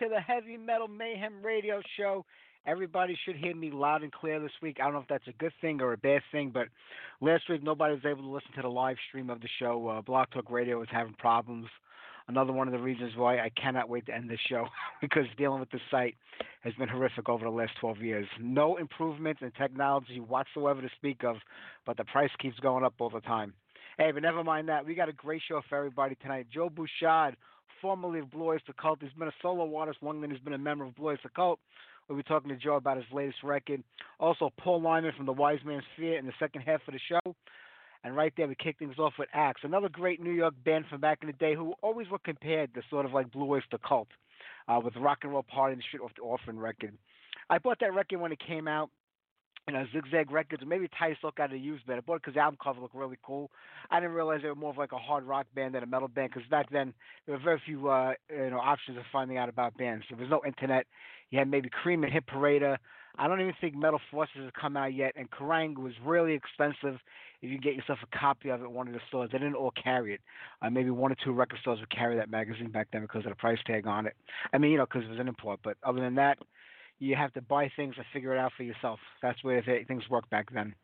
to the Heavy Metal Mayhem Radio Show. Everybody should hear me loud and clear this week. I don't know if that's a good thing or a bad thing, but last week nobody was able to listen to the live stream of the show. Uh, Blog Talk Radio was having problems. Another one of the reasons why I cannot wait to end this show because dealing with the site has been horrific over the last 12 years. No improvements in technology whatsoever to speak of, but the price keeps going up all the time. Hey, but never mind that. We got a great show for everybody tonight. Joe Bouchard formerly of Blue Oyster Cult. He's been a solo artist longer than he's been a member of Blue Oyster Cult. We'll be talking to Joe about his latest record. Also, Paul Lieman from the Wise Man's Fear in the second half of the show. And right there, we kick things off with Axe, another great New York band from back in the day who always were compared to sort of like Blue Oyster Cult uh, with Rock and Roll Party and shit off the Offering record. I bought that record when it came out you know, Zigzag Records, maybe out of the used band. I bought because the album cover looked really cool. I didn't realize they were more of like a hard rock band than a metal band because back then there were very few, uh, you know, options of finding out about bands. There was no internet. You had maybe Creem and Hit Parader. I don't even think Metal Forces has come out yet, and Kerrang was really expensive. If you get yourself a copy of it one of the stores, they didn't all carry it. Uh, maybe one or two record stores would carry that magazine back then because of the price tag on it. I mean, you know, because it was an import. But other than that, you have to buy things and figure it out for yourself. That's where things worked back then.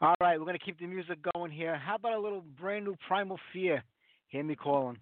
All right, we're going to keep the music going here. How about a little brand new Primal Fear? Hear me calling.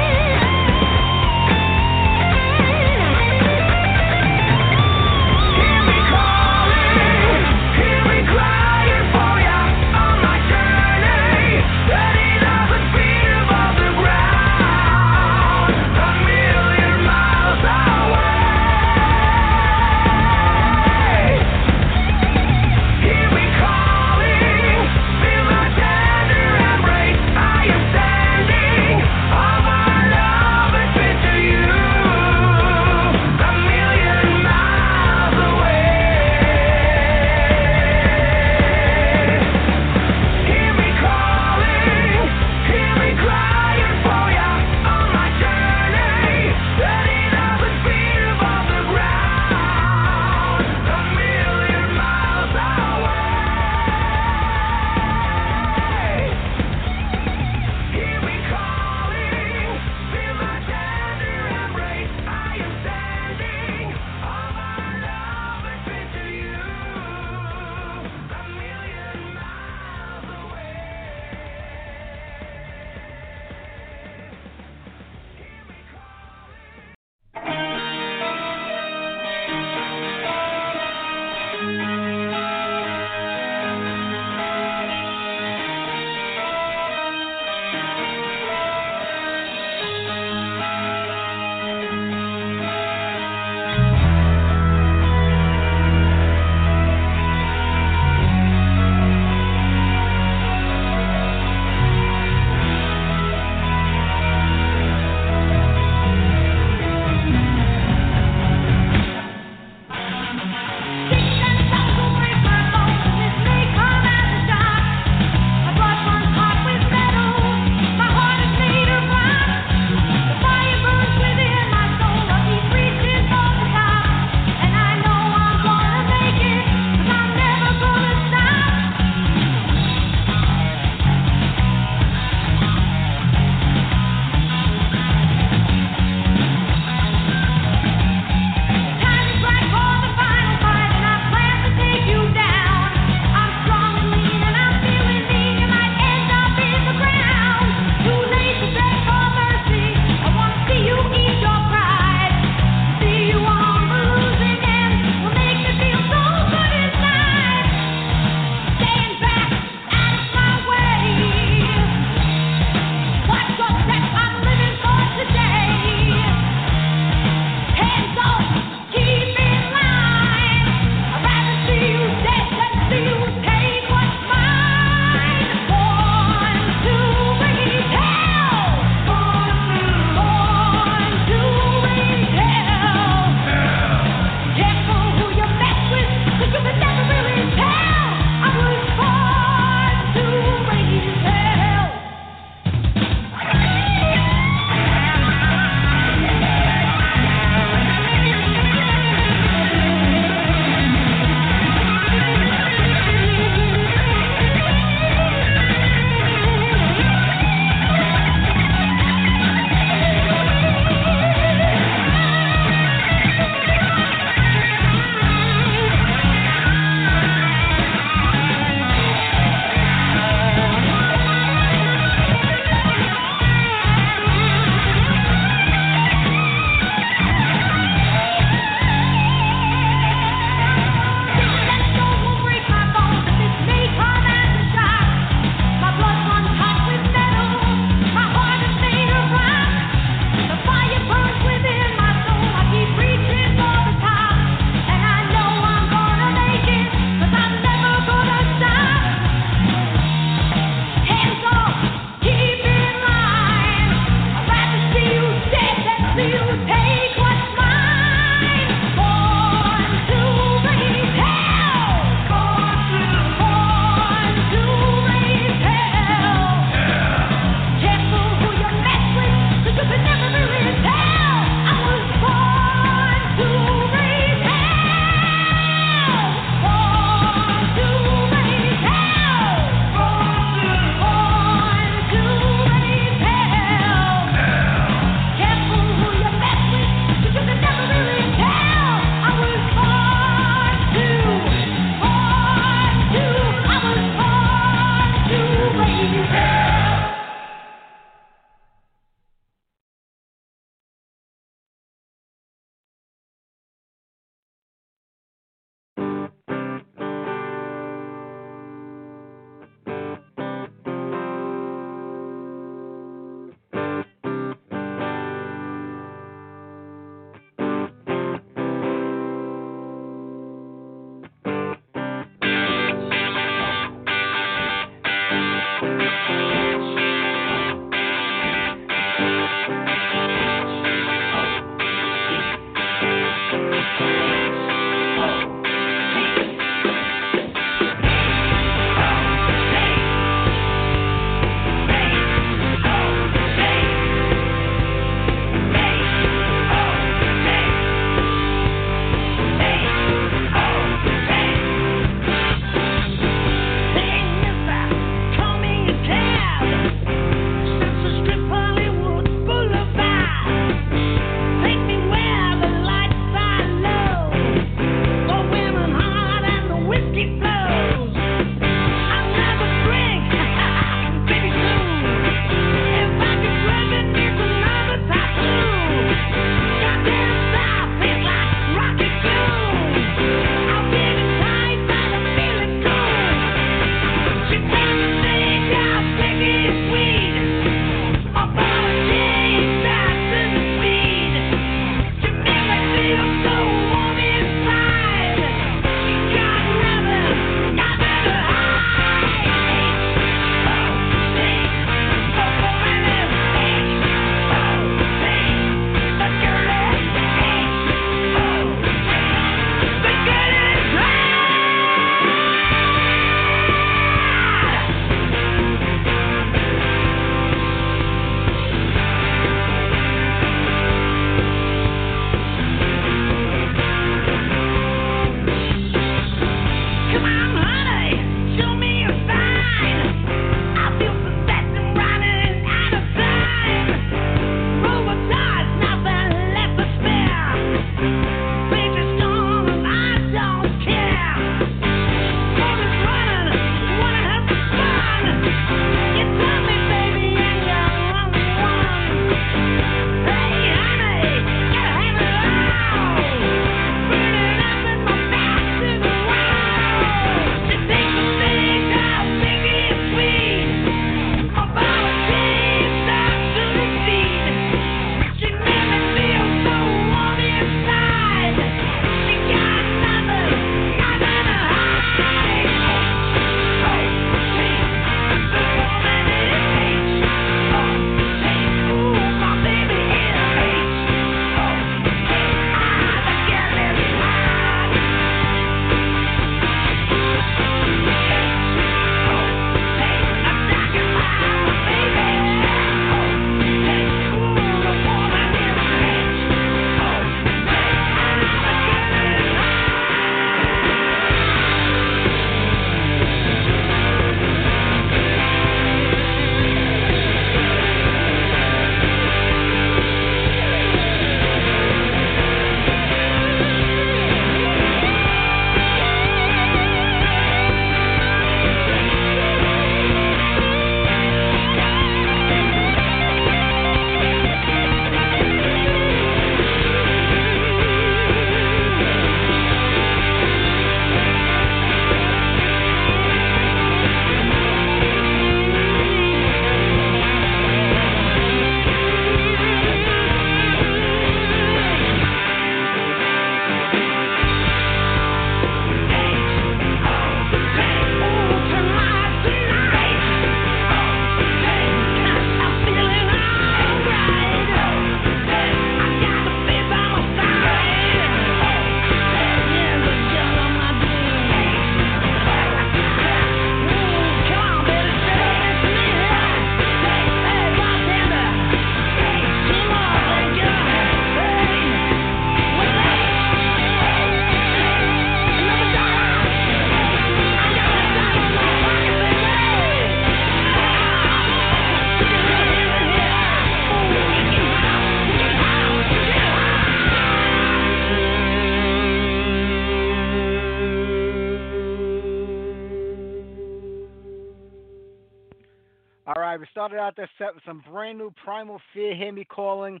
Started out that set with some brand new Primal Fear, Hear Me Calling.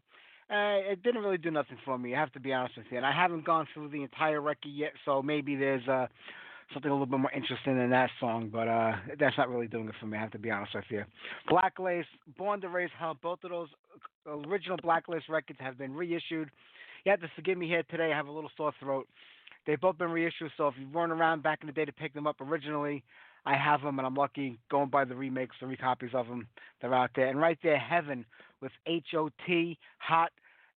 Uh, it didn't really do nothing for me, I have to be honest with you. And I haven't gone through the entire record yet, so maybe there's uh, something a little bit more interesting in that song, but uh, that's not really doing it for me, I have to be honest with you. Black Lace, Born to Raise Hell, both of those original Black Lace records have been reissued. You have to forgive me here today, I have a little sore throat. They've both been reissued, so if you weren't around back in the day to pick them up originally, I have them, and I'm lucky going by the remakes, the recopies of them. They're out there. And right there, Heaven with H.O.T. Hot.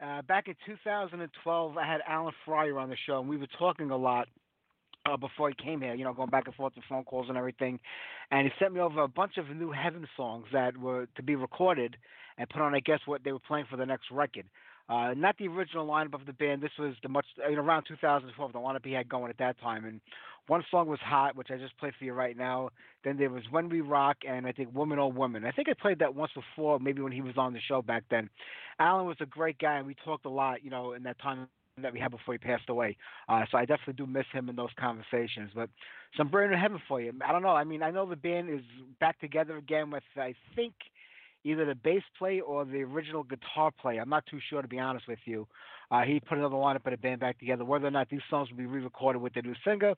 Uh, back in 2012, I had Alan Fryer on the show, and we were talking a lot uh, before he came here, you know, going back and forth with phone calls and everything. And he sent me over a bunch of new Heaven songs that were to be recorded and put on, I guess, what they were playing for the next record. Uh, not the original lineup of the band. This was the much you know, around 2012, the lineup he had going at that time. And one song was Hot, which I just played for you right now. Then there was When We Rock, and I think Woman Oh Woman. I think I played that once before, maybe when he was on the show back then. Alan was a great guy, and we talked a lot, you know, in that time that we had before he passed away. Uh, so I definitely do miss him in those conversations. But some brand new heaven for you. I don't know. I mean, I know the band is back together again with I think either the bass player or the original guitar player. I'm not too sure to be honest with you. Uh, he put another lineup of the band back together. Whether or not these songs will be re-recorded with the new singer,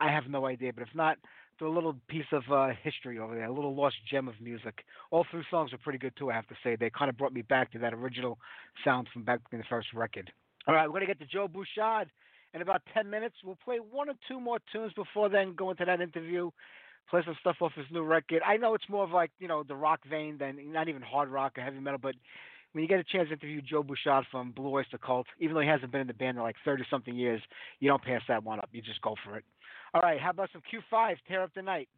I have no idea. But if not, it's a little piece of uh, history over there, a little lost gem of music. All three songs are pretty good too, I have to say. They kind of brought me back to that original sound from back in the first record. All right, we're going to get to Joe Bouchard in about 10 minutes. We'll play one or two more tunes before then go into that interview, play some stuff off his new record. I know it's more of like, you know, the rock vein than not even hard rock or heavy metal, but when you get a chance to interview Joe Bouchard from Blue Oyster Cult, even though he hasn't been in the band in like 30 something years, you don't pass that one up. You just go for it. All right, how about some Q5, Tear Up the Night?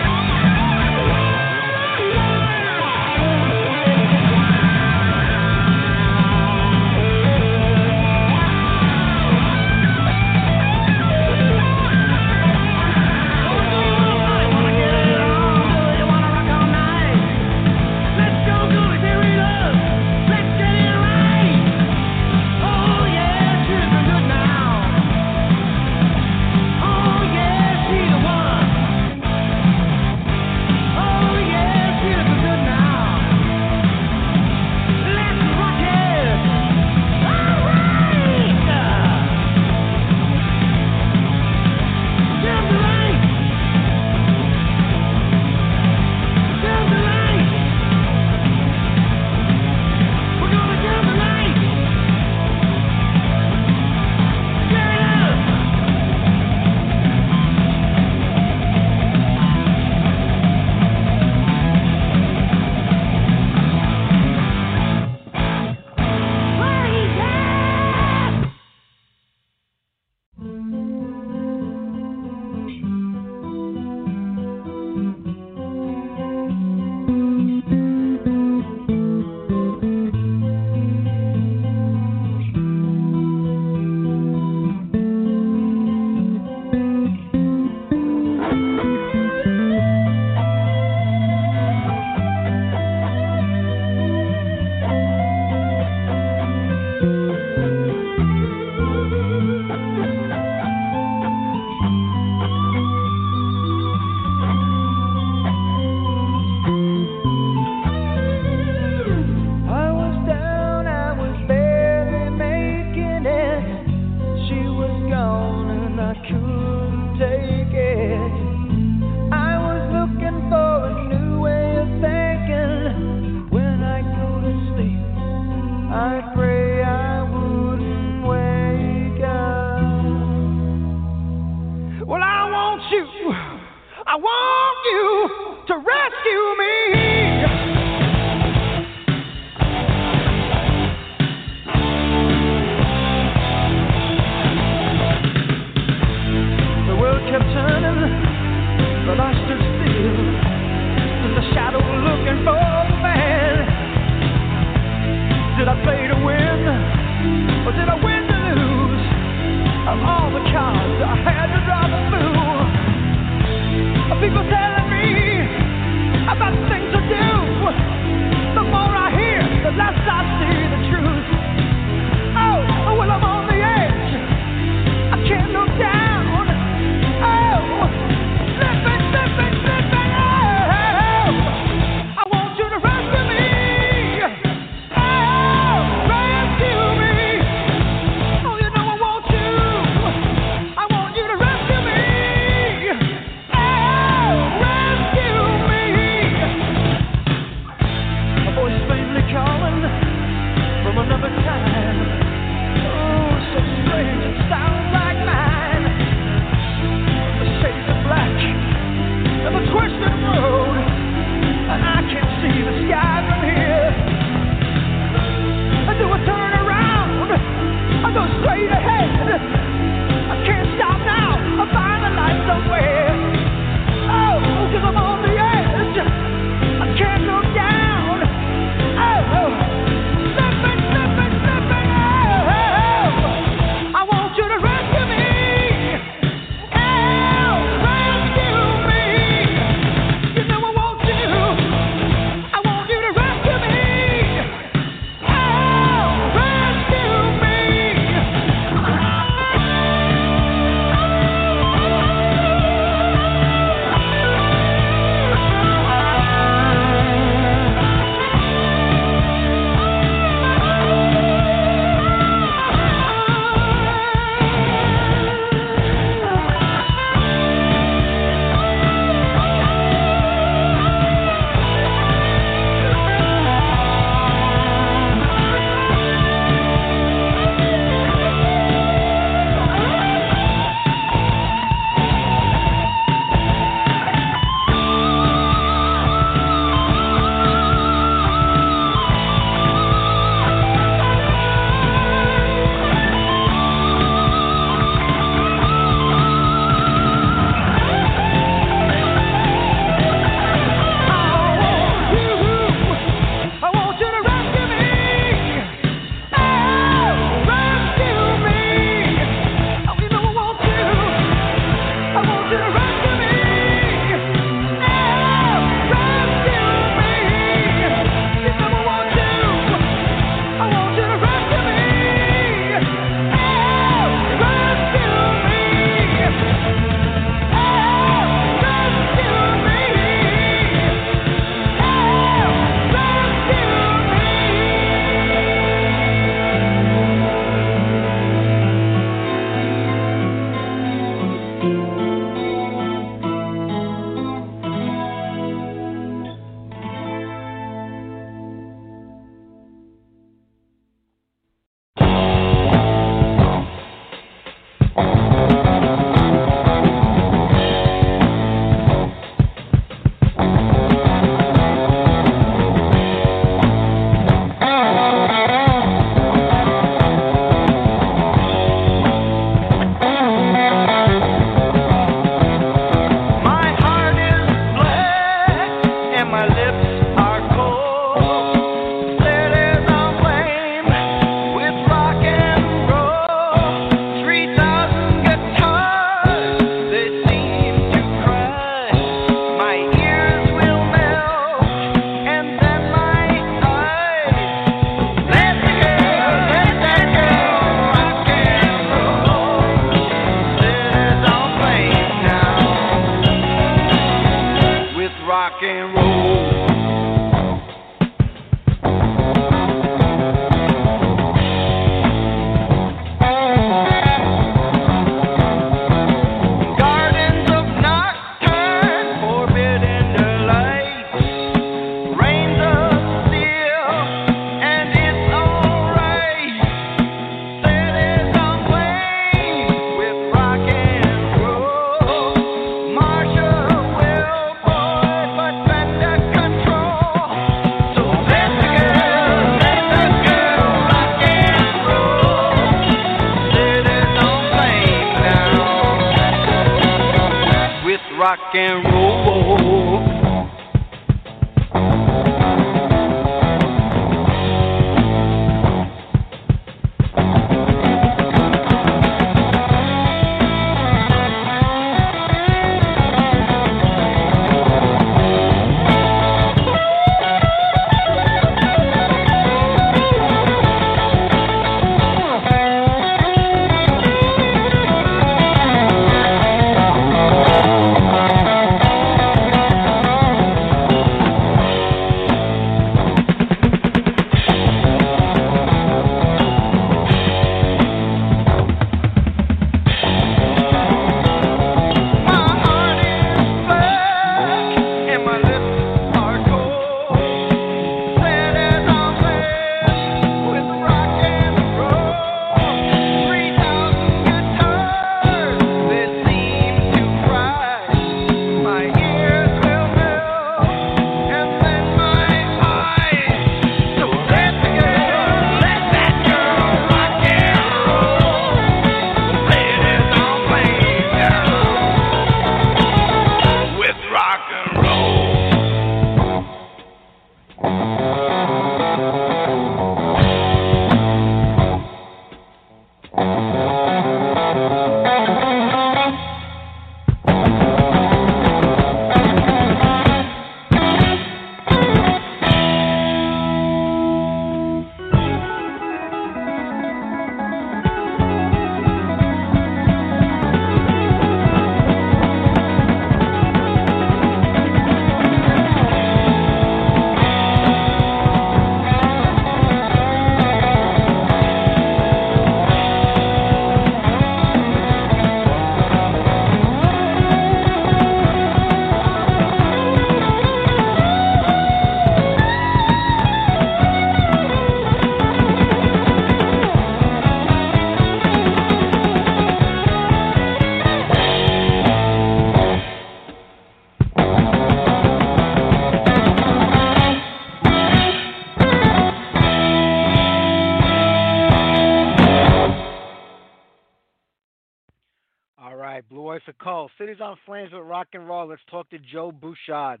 Cult. Cities on Flames with rock and roll. Let's talk to Joe Bouchard.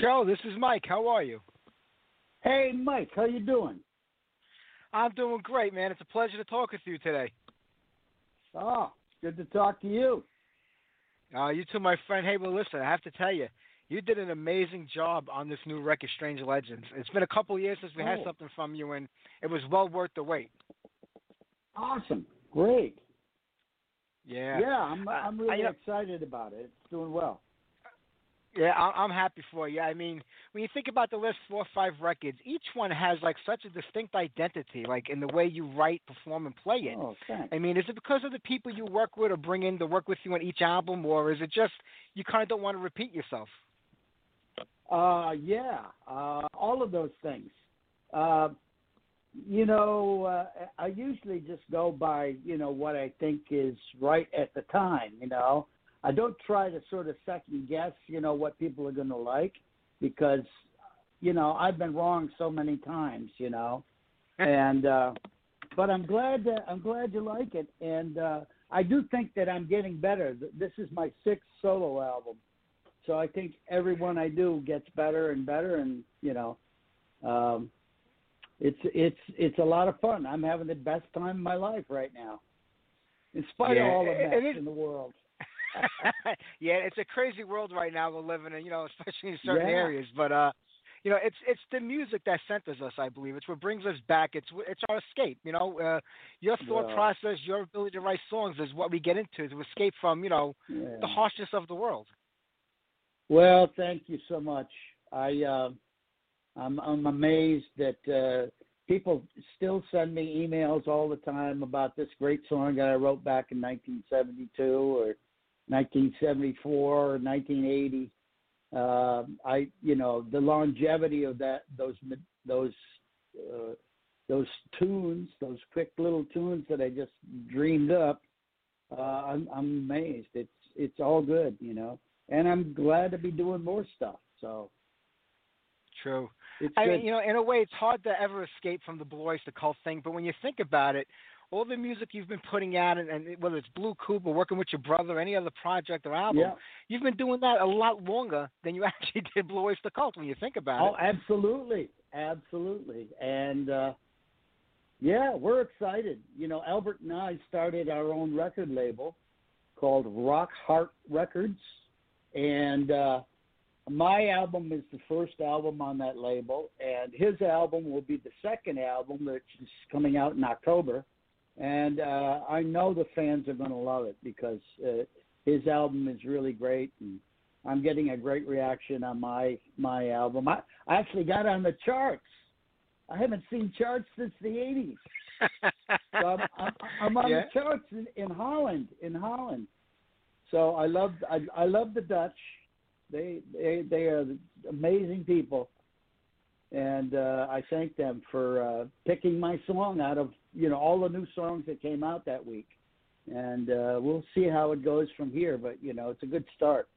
Joe, this is Mike. How are you? Hey, Mike. How you doing? I'm doing great, man. It's a pleasure to talk with you today. Oh, good to talk to you. Uh, you too, my friend. Hey, well, listen, I have to tell you, you did an amazing job on this new record, Strange Legends. It's been a couple years since we oh. had something from you, and it was well worth the wait. Awesome. Great. Yeah. Yeah, I'm I'm really I, excited about it. It's doing well. Yeah, I'm happy for you. I mean, when you think about the list, four or five records, each one has like such a distinct identity, like in the way you write, perform, and play it. Oh, thanks. I mean, is it because of the people you work with or bring in to work with you on each album, or is it just you kind of don't want to repeat yourself? Uh, yeah, uh, all of those things. Uh, you know, uh, I usually just go by you know what I think is right at the time. You know, I don't try to sort of second guess, you know, what people are going to like because, you know, I've been wrong so many times, you know, and uh, but I'm glad that I'm glad you like it, and uh, I do think that I'm getting better. This is my sixth solo album, so I think every one I do gets better and better, and you know, um, it's it's it's a lot of fun. I'm having the best time of my life right now, in spite yeah, of all the mess it, in the world. yeah, it's a crazy world right now we're living in, you know, especially in certain yeah. areas. But uh, you know, it's it's the music that centers us. I believe it's what brings us back. It's it's our escape. You know, uh, your thought yeah. process, your ability to write songs is what we get into to escape from, you know, yeah. the harshness of the world. Well, thank you so much. I uh, I'm I'm amazed that uh, people still send me emails all the time about this great song that I wrote back in 1972 or 1974 or 1980. Uh, I, you know, the longevity of that, those, those, uh, those tunes, those quick little tunes that I just dreamed up. Uh, I'm, I'm amazed. It's, it's all good, you know, and I'm glad to be doing more stuff. So. True. It's I good. mean, you know, in a way, it's hard to ever escape from the Blue Oyster Cult thing. But when you think about it, all the music you've been putting out, and, and whether it's Blue Coupe or working with your brother, or any other project or album, yeah. you've been doing that a lot longer than you actually did Blue Oyster Cult. When you think about oh, it. Oh, absolutely, absolutely, and uh, yeah, we're excited. You know, Albert and I started our own record label called Rock Heart Records, and uh, my album is the first album on that label, and his album will be the second album, which is coming out in October and uh, I know the fans are going to love it because uh, his album is really great, and I'm getting a great reaction on my my album. I, I actually got on the charts. I haven't seen charts since the '80s. so I'm, I'm, I'm on yeah. the charts in, in Holland. In Holland. So I love I, I love the Dutch. They they they are amazing people, and uh, I thank them for uh, picking my song out of you know all the new songs that came out that week, and uh, we'll see how it goes from here. But you know, it's a good start.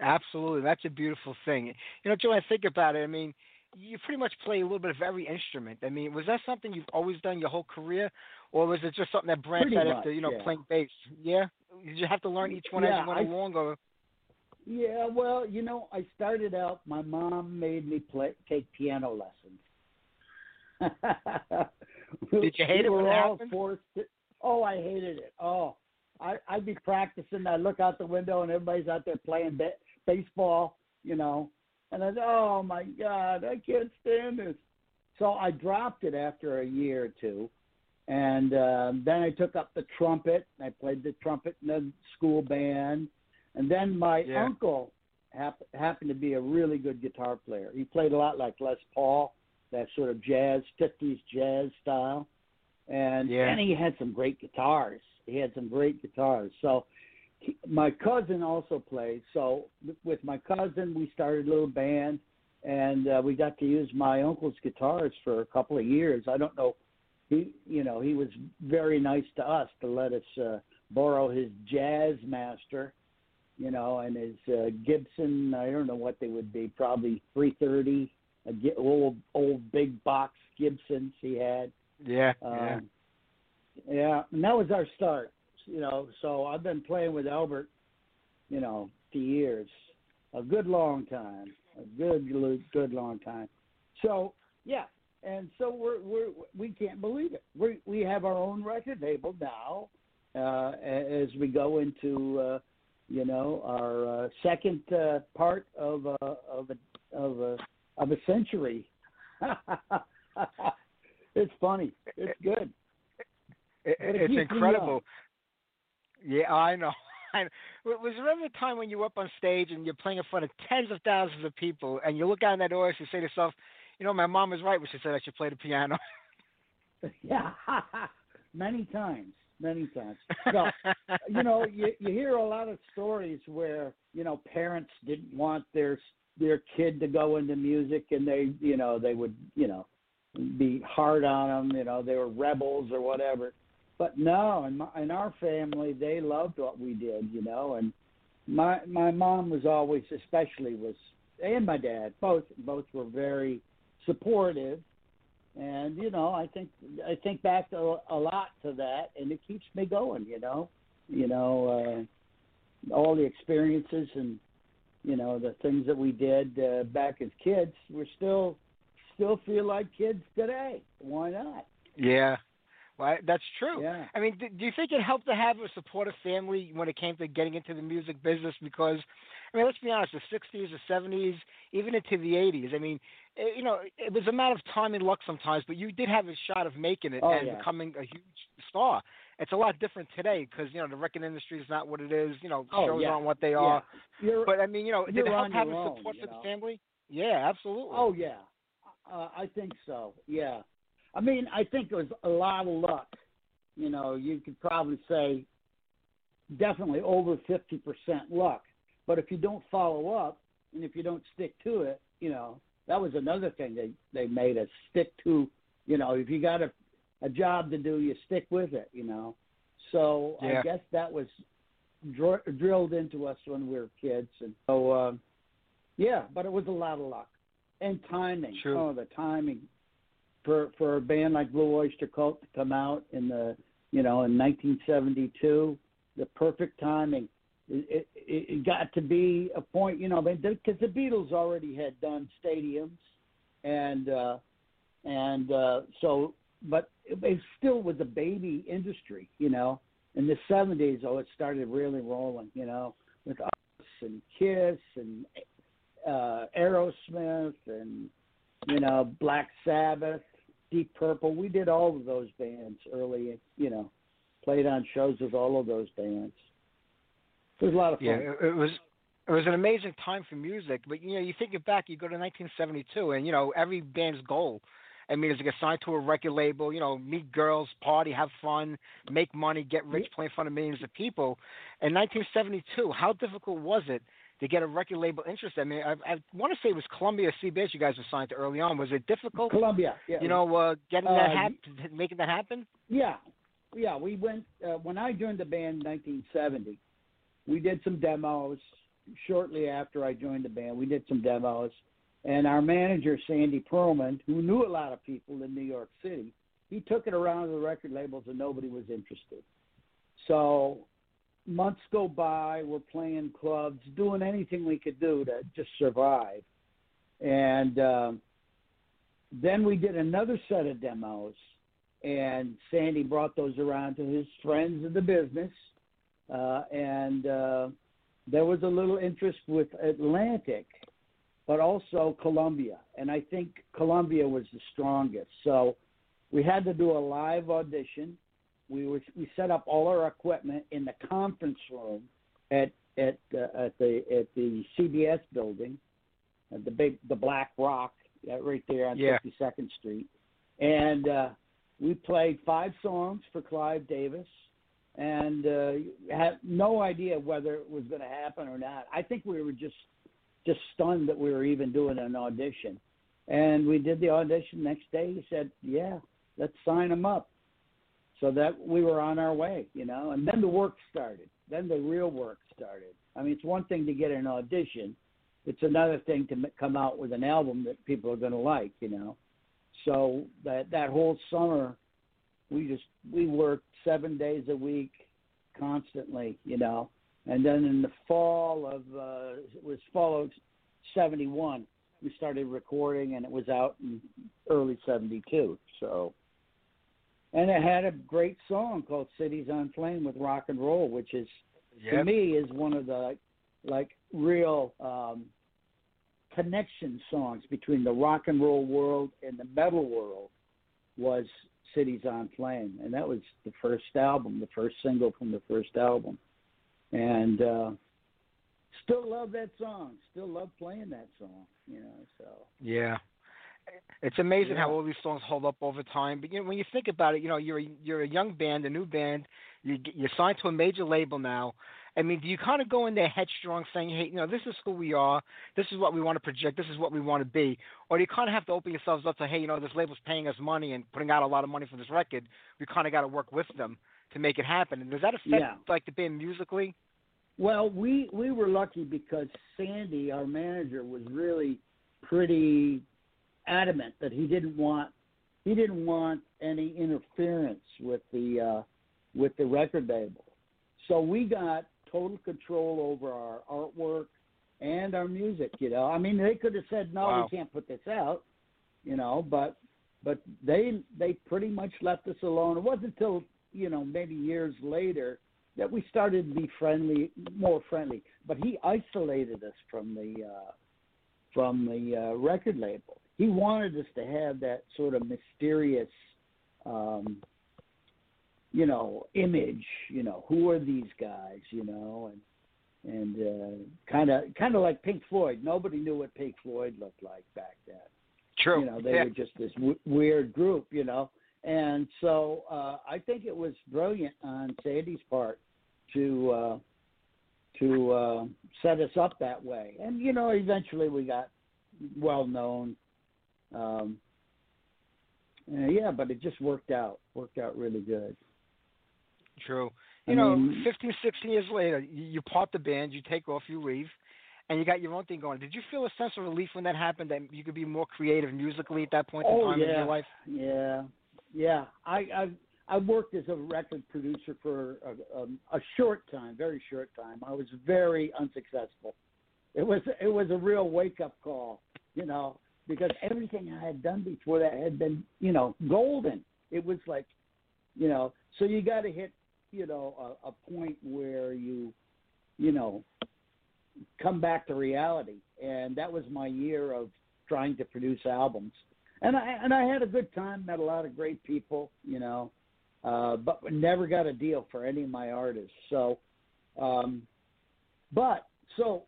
Absolutely, that's a beautiful thing. You know, Joe, I think about it. I mean, you pretty much play a little bit of every instrument. I mean, was that something you've always done your whole career, or was it just something that branched Pretty out much, after you know yeah. playing bass? Yeah, did you have to learn each one Yeah, as you went I- along, or Yeah, well, you know, I started out. My mom made me play take piano lessons. Did you hate we it when were all happened? forced to, oh, I hated it. Oh, I, I'd be practicing. I look out the window and everybody's out there playing ba- baseball, you know, and I oh my God, I can't stand this. So I dropped it after a year or two, and uh, then I took up the trumpet. I played the trumpet in the school band, and then my Yeah. uncle hap- happened to be a really good guitar player. He played a lot like Les Paul, that sort of jazz, 50s jazz style. And Yeah. and he had some great guitars. He had some great guitars. So he, my cousin also plays. So with my cousin, we started a little band, and uh, we got to use my uncle's guitars for a couple of years. I don't know. He, you know, he was very nice to us to let us uh, borrow his Jazz Master, you know, and his uh, Gibson. I don't know what they would be, probably 330, a old old big box Gibsons he had. yeah, Um, yeah. Yeah, and that was our start. You know, so I've been playing with Albert, you know, for years, a good long time, a good, good long time. So yeah, and so we're we're we can't believe it. We we have our own record label now, uh, as we go into uh, you know our uh, second uh, part of uh, of a of a of a century. it's funny. It's good. It, it's incredible. Yeah, I know. Was there ever a time when you were up on stage and you're playing in front of tens of thousands of people, and you look out in that audience and say to yourself, "You know, my mom was right when she said I should play the piano." yeah, many times, many times. So, you know, you you hear a lot of stories where you know parents didn't want their their kid to go into music, and they, you know, they would, you know, be hard on them. You know, they were rebels or whatever but no, in my in our family they loved what we did, you know, and my my mom was always especially was and my dad both both were very supportive and you know i think i think back to a lot to that and it keeps me going you know you know uh all the experiences and you know the things that we did uh, back as kids we're still still feel like kids today why not yeah Right, that's true. Yeah. I mean, do, do you think it helped to have a supportive family when it came to getting into the music business? Because, I mean, let's be honest, the '60s, the '70s, even into the '80s. I mean, it, you know, it was a matter of time and luck sometimes, but you did have a shot of making it oh, and yeah. becoming a huge star. It's a lot different today because you know the record industry is not what it is. You know, oh, shows yeah. aren't what they are. Yeah. but I mean, you know, did it help having own, support for know? the family? Yeah, absolutely. Oh yeah, uh, I think so. Yeah, I mean, I think it was a lot of luck you know, you could probably say definitely over 50% luck. But if you don't follow up and if you don't stick to it, you know, that was another thing they they made us stick to. You know, if you got a a job to do, you stick with it. You know, so yeah. I guess that was dr- drilled into us when we were kids, and so uh, yeah. But it was a lot of luck and timing. True. Oh, the timing for for a band like Blue Oyster Cult to come out in the you know in 1972, the perfect timing. It, it, got to be a point, you know, because the Beatles already had done stadiums, and uh, and uh, so, but it still was a baby industry, you know. In the 70s, oh, it started really rolling, you know, with us and Kiss and uh, Aerosmith and you know Black Sabbath Deep Purple. We did all of those bands early, you know, played on shows with all of those bands. It was a lot of fun. Yeah, it, was it was an amazing time for music. But you know, you think it back, you go to 1972, and you know every band's goal. I mean, is to get signed to a record label, you know, meet girls, party, have fun, make money, get rich, play in front of millions of people. In 1972, how difficult was it to get a record label interest. I mean, I, I want to say it was Columbia CBS you guys were signed to early on. Was it difficult? Columbia, yeah. You know, uh, getting Uh, that happen, making that happen. Yeah, yeah. We went uh, when I joined the band in 1970. We did some demos shortly after I joined the band. We did some demos, and our manager Sandy Pearlman, who knew a lot of people in New York City, he took it around to the record labels, and nobody was interested. So months go by, we're playing clubs, doing anything we could do to just survive. And um, then we did another set of demos, and Sandy brought those around to his friends in the business. Uh, and uh, there was a little interest with Atlantic, but also Columbia. And I think Columbia was the strongest. So we had to do a live audition we were we set up all our equipment in the conference room at at uh, at the at the CBS building, at the big the Black Rock uh, right there on Yeah. 52nd Street, and uh, we played five songs for Clive Davis, and uh, had no idea whether it was going to happen or not. I think we were just just stunned that we were even doing an audition, and we did the audition. Next day, he said, "Yeah, let's sign them up." so that we were on our way, you know. And then the work started. Then the real work started. I mean, it's one thing to get an audition; it's another thing to come out with an album that people are going to like, you know. So that that whole summer we just we worked seven days a week, constantly, you know. And then in the fall of uh, it was fall of '71, we started recording, and it was out in early '72. So, and it had a great song called "Cities on Flame" with rock and roll, which is Yep. to me is one of the like real um, connection songs between the rock and roll world and the metal world was Cities on Flame, and that was the first album, the first single from the first album, and uh, still love that song. Still love playing that song. You know, so Yeah. It's amazing how all these songs hold up over time. But you know, when you think about it, you know, you're a, you're a young band, a new band. You you're signed to a major label now. I mean, do you kind of go in there headstrong, saying, "Hey, you know, this is who we are. This is what we want to project. This is what we want to be," or do you kind of have to open yourselves up to, "Hey, you know, this label's paying us money and putting out a lot of money for this record. We kind of got to work with them to make it happen." And does that affect Yeah. like the band musically? Well, we we were lucky because Sandy, our manager, was really pretty adamant that he didn't want he didn't want any interference with the uh, with the record label. So we got total control over our artwork and our music. You know, I mean, they could have said no, Wow. we can't put this out. You know, but but they they pretty much left us alone. It wasn't until you know maybe years later that we started to be friendly, more friendly. But he isolated us from the uh, from the uh, record label. He wanted us to have that sort of mysterious, um, you know, image. You know, who are these guys? You know, and and kind of kind of like Pink Floyd. Nobody knew what Pink Floyd looked like back then True. you know they yeah. were just this w- weird group you know and so uh i think it was brilliant on sandy's part to uh to uh set us up that way and you know eventually we got well known um uh, yeah but it just worked out worked out really good True. I You know, mean- 15, 16 years later, you, you part the band, you take off, you leave, and you got your own thing going. Did you feel a sense of relief when that happened that you could be more creative musically at that point in Oh, time in your life? Yeah, yeah. I I I worked as a record producer for a, um, a short time, very short time. I was very unsuccessful. It was it was a real wake up call, you know, because everything I had done before that had been, you know, golden. It was like, you know, so you got to hit, you know, a, a point where you, you know, come back to reality. And that was my year of trying to produce albums and I and I had a good time. Met a lot of great people, you know, uh, but never got a deal for any of my artists. So, um, but so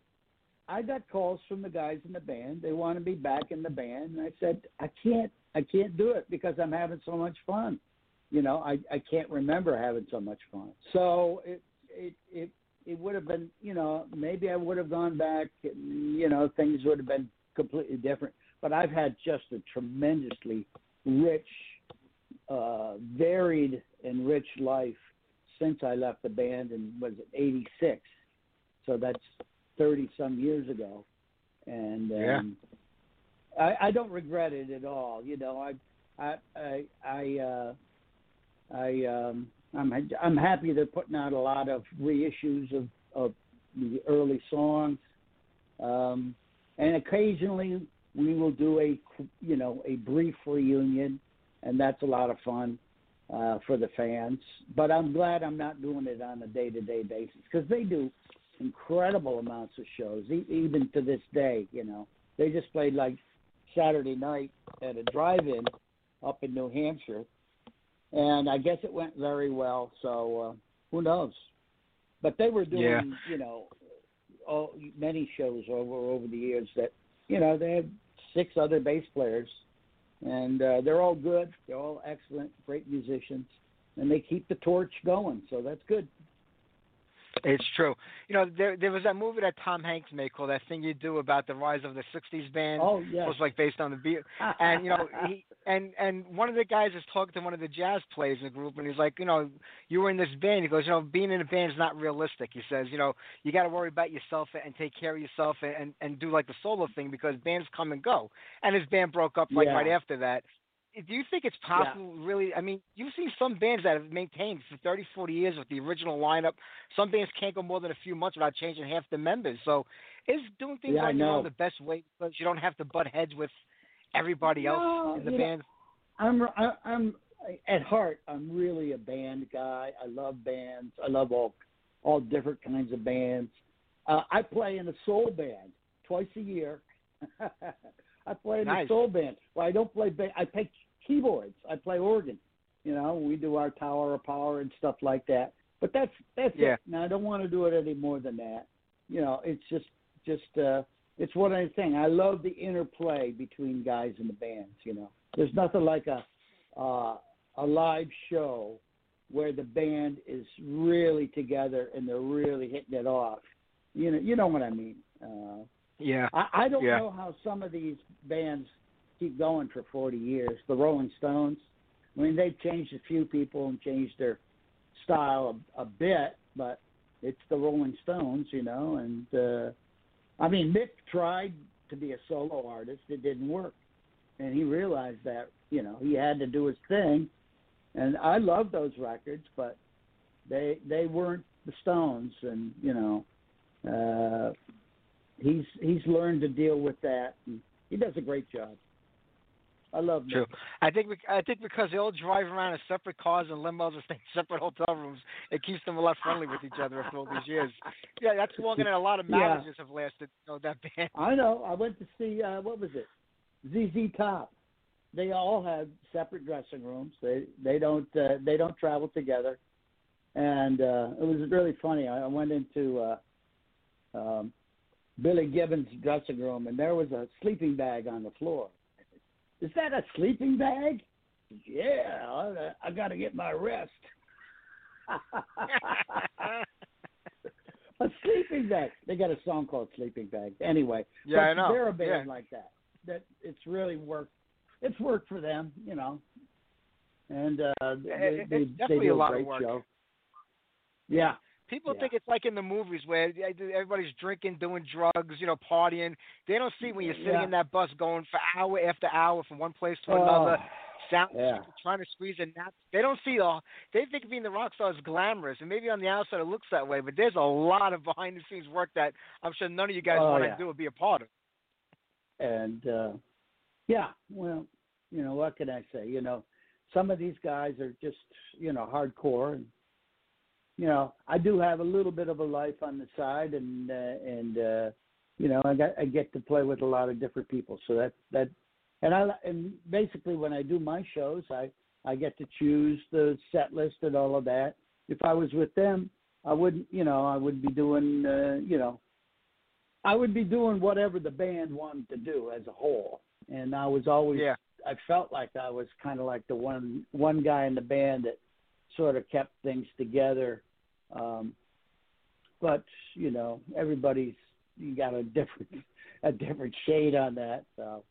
I got calls from the guys in the band. They want to be back in the band, and I said I can't. I can't do it because I'm having so much fun. You know, I I can't remember having so much fun. So it it it it would have been, you know, maybe I would have gone back. And, you know, things would have been completely different but I've had just a tremendously rich, uh, varied and rich life since I left the band in was it '86. So that's thirty some years ago, and um, Yeah. I, I don't regret it at all. You know, I I I I, uh, I um, I'm I'm happy they're putting out a lot of reissues of of the early songs, um, and occasionally we will do a you know a brief reunion, and that's a lot of fun uh, for the fans. But I'm glad I'm not doing it on a day to day basis because they do incredible amounts of shows, e- even to this day. You know, they just played like Saturday night at a drive-in up in New Hampshire, and I guess it went very well. So uh, who knows? But they were doing Yeah. you know all, many shows over over the years that you know they had six other bass players, and uh, they're all good. They're all excellent, great musicians, and they keep the torch going. So that's good. It's true. You know, there there was that movie that Tom Hanks made called "That Thing You Do" about the rise of the '60s band. Oh It yeah. was like based on the beat, and you know, he and and one of the guys is talking to one of the jazz players in the group, and he's like, you know, you were in this band. He goes, you know, being in a band is not realistic. He says, you know, you got to worry about yourself and take care of yourself and and do like the solo thing because bands come and go. And his band broke up like Yeah. right after that. Do you think it's possible, yeah. really? I mean, you've seen some bands that have maintained for 30, 40 years with the original lineup. Some bands can't go more than a few months without changing half the members. So, is doing things yeah, on your the best way because you don't have to butt heads with everybody no, else in the band? Know, I'm I'm at heart I'm really a band guy. I love bands. I love all all different kinds of bands. Uh, I play in a soul band twice a year. I play in nice. a soul band. Well, I don't play. Ba- I play keyboards. I play organ. You know, we do our Tower of Power and stuff like that. But that's that's yeah. it. Now I don't want to do it any more than that. You know, it's just just uh it's what I'm saying. I love the interplay between guys in the bands. You know, there's nothing like a uh, a live show where the band is really together and they're really hitting it off. You know, you know what I mean. Uh, yeah. I, I don't yeah. know how some of these bands keep going for 40 years. The Rolling Stones. I mean, they've changed a few people and changed their style a, a bit, but it's the Rolling Stones, you know. And uh, I mean, Mick tried to be a solo artist. It didn't work, and he realized that you know he had to do his thing. And I love those records, but they they weren't the Stones, and you know. Uh, he's he's learned to deal with that, and he does a great job. I love True. I think I think because they all drive around in separate cars and limos and stay in separate hotel rooms, it keeps them a lot friendly with each other after all these years. Yeah, that's longer than a lot of marriages yeah. have lasted. You know, that band. I know. I went to see uh, what was it, ZZ Top. They all have separate dressing rooms. They they don't uh, they don't travel together, and uh, it was really funny. I went into uh, um, Billy Gibbons' dressing room, and there was a sleeping bag on the floor. Is that a sleeping bag? Yeah, I, I got to get my rest. a sleeping bag. They got a song called Sleeping Bag. Anyway, yeah, I know. They're a band yeah. like that. That it's really worked. It's worked for them, you know. And uh, they, it's they, they do a lot great of work. show. Yeah, People Yeah. think it's like in the movies where everybody's drinking, doing drugs, you know, partying. They don't see when you're sitting Yeah. in that bus going for hour after hour from one place to Oh, another, sound yeah. trying to squeeze a nap. They don't see all. They think being the rock star is glamorous, and maybe on the outside it looks that way. But there's a lot of behind the scenes work that I'm sure none of you guys Oh, want to do or be a part of. and uh yeah well you know what can i say you know some of these guys are just you know hardcore and you know i do have a little bit of a life on the side and uh, and uh you know i got i get to play with a lot of different people so that that and i and basically when i do my shows i i get to choose the set list and all of that if i was with them i wouldn't you know i would be doing uh you know I would be doing whatever the band wanted to do as a whole, and I was always Yeah. I felt like I was kind of like the one one guy in the band that sort of kept things together. Um, but you know, everybody's you got a different a different shade on that. So,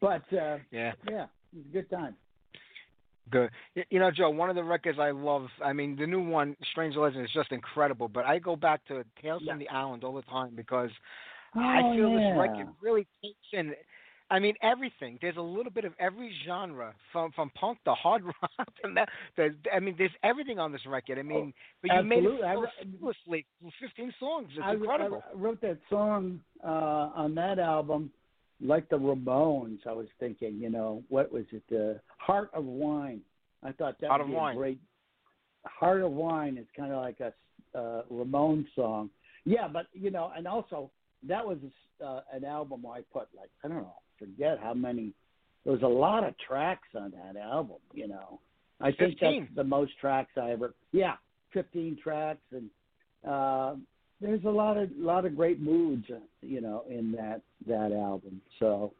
but uh, Yeah. yeah, it was a good time. Good. You know, Joe, one of the records I love, I mean, the new one, Strange Legend, is just incredible. But I go back to Tales from the Island all the time because I Oh, feel yeah. this record really takes in. I mean, everything. There's a little bit of every genre, from from punk to hard rock, and that. The, I mean, there's everything on this record. I mean, but you made it absolutely. I so seamlessly. 15 songs. It's I, incredible. I wrote that song uh, on that album, like the Ramones. I was thinking, you know, what was it? The Heart of Wine. I thought that Heart would be Wine. a great. Heart of Wine is kind of like a uh, Ramones song. Yeah, but you know, and also that was uh, an album I put like I don't know, forget how many. There was a lot of tracks on that album. You know, I think that's the most tracks I ever. Yeah, fifteen tracks, and uh, there's a lot of lot of great moods, uh, you know, in that that album. So,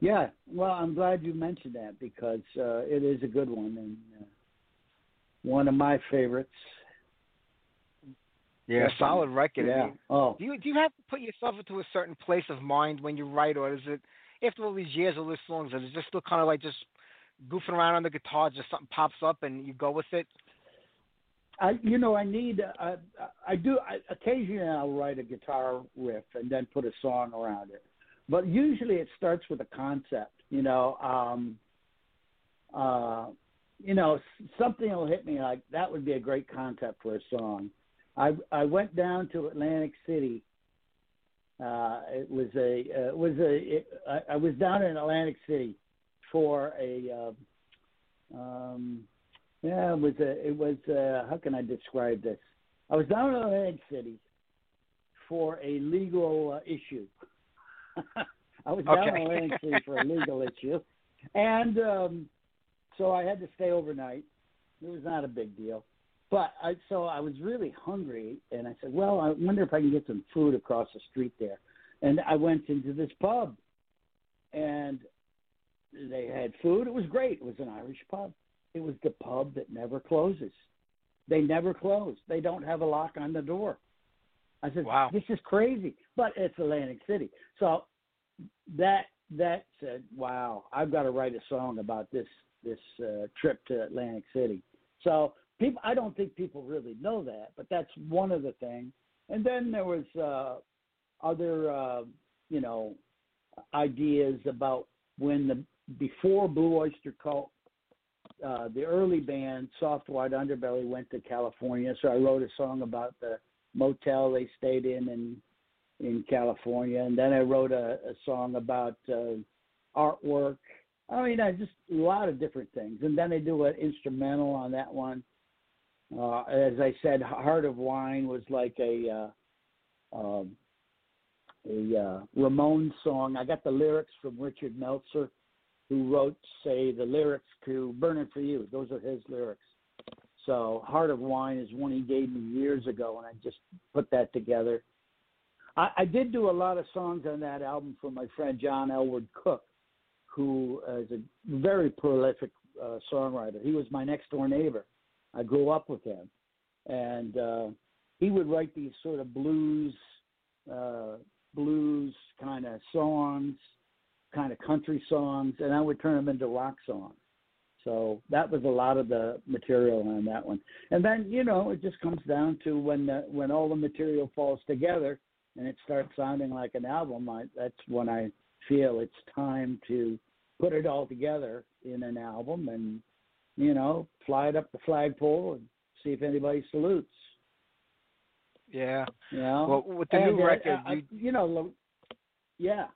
yeah, well, I'm glad you mentioned that because uh, it is a good one and uh, one of my favorites. Yeah, solid record. I Yeah. mean, Oh, Do you do you have to put yourself into a certain place of mind when you write, or is it after all these years of these songs, is it just still kind of like just goofing around on the guitar, just something pops up and you go with it? I you know I need uh, I do I, occasionally I'll write a guitar riff and then put a song around it, but usually it starts with a concept. You know, um, uh, you know, something will hit me like that would be a great concept for a song. I I went down to Atlantic City. Uh, it was a uh, it was a it, I, I was down in Atlantic City for a uh, um, yeah it was a it was uh, how can I describe this? I was down in Atlantic City for a legal uh, issue. I was down okay. in Atlantic City for a legal issue, and um, so I had to stay overnight. It was not a big deal. But I so I was really hungry and I said, Well, I wonder if I can get some food across the street there. And I went into this pub and they had food. It was great. It was an Irish pub. It was the pub that never closes. They never close. They don't have a lock on the door. I said, Wow. This is crazy. But it's Atlantic City. So that that said, Wow, I've got to write a song about this this uh, trip to Atlantic City. So people, I don't think people really know that, but that's one of the things. And then there was uh, other, uh, you know, ideas about when the before Blue Oyster Cult, uh, the early band Soft White Underbelly went to California. So I wrote a song about the motel they stayed in in in California, and then I wrote a, a song about uh, artwork I mean, I just a lot of different things, and then I do an instrumental on that one. Uh, as I said, Heart of Wine was like a uh, um, a uh, Ramon song. I got the lyrics from Richard Meltzer, who wrote, say, the lyrics to "Burning for You." Those are his lyrics. So, Heart of Wine is one he gave me years ago, and I just put that together. I, I did do a lot of songs on that album for my friend John Elwood Cook who is a very prolific uh, songwriter. He was my next door neighbor. I grew up with him, and uh, he would write these sort of blues, uh, blues kind of songs, kind of country songs, and I would turn them into rock songs. So that was a lot of the material on that one. And then you know it just comes down to when the, when all the material falls together and it starts sounding like an album. I, that's when I feel it's time to put it all together in an album and you know fly it up the flagpole and see if anybody salutes. Yeah. You know. Well, with the and, new uh, record, uh, you, you know, yeah.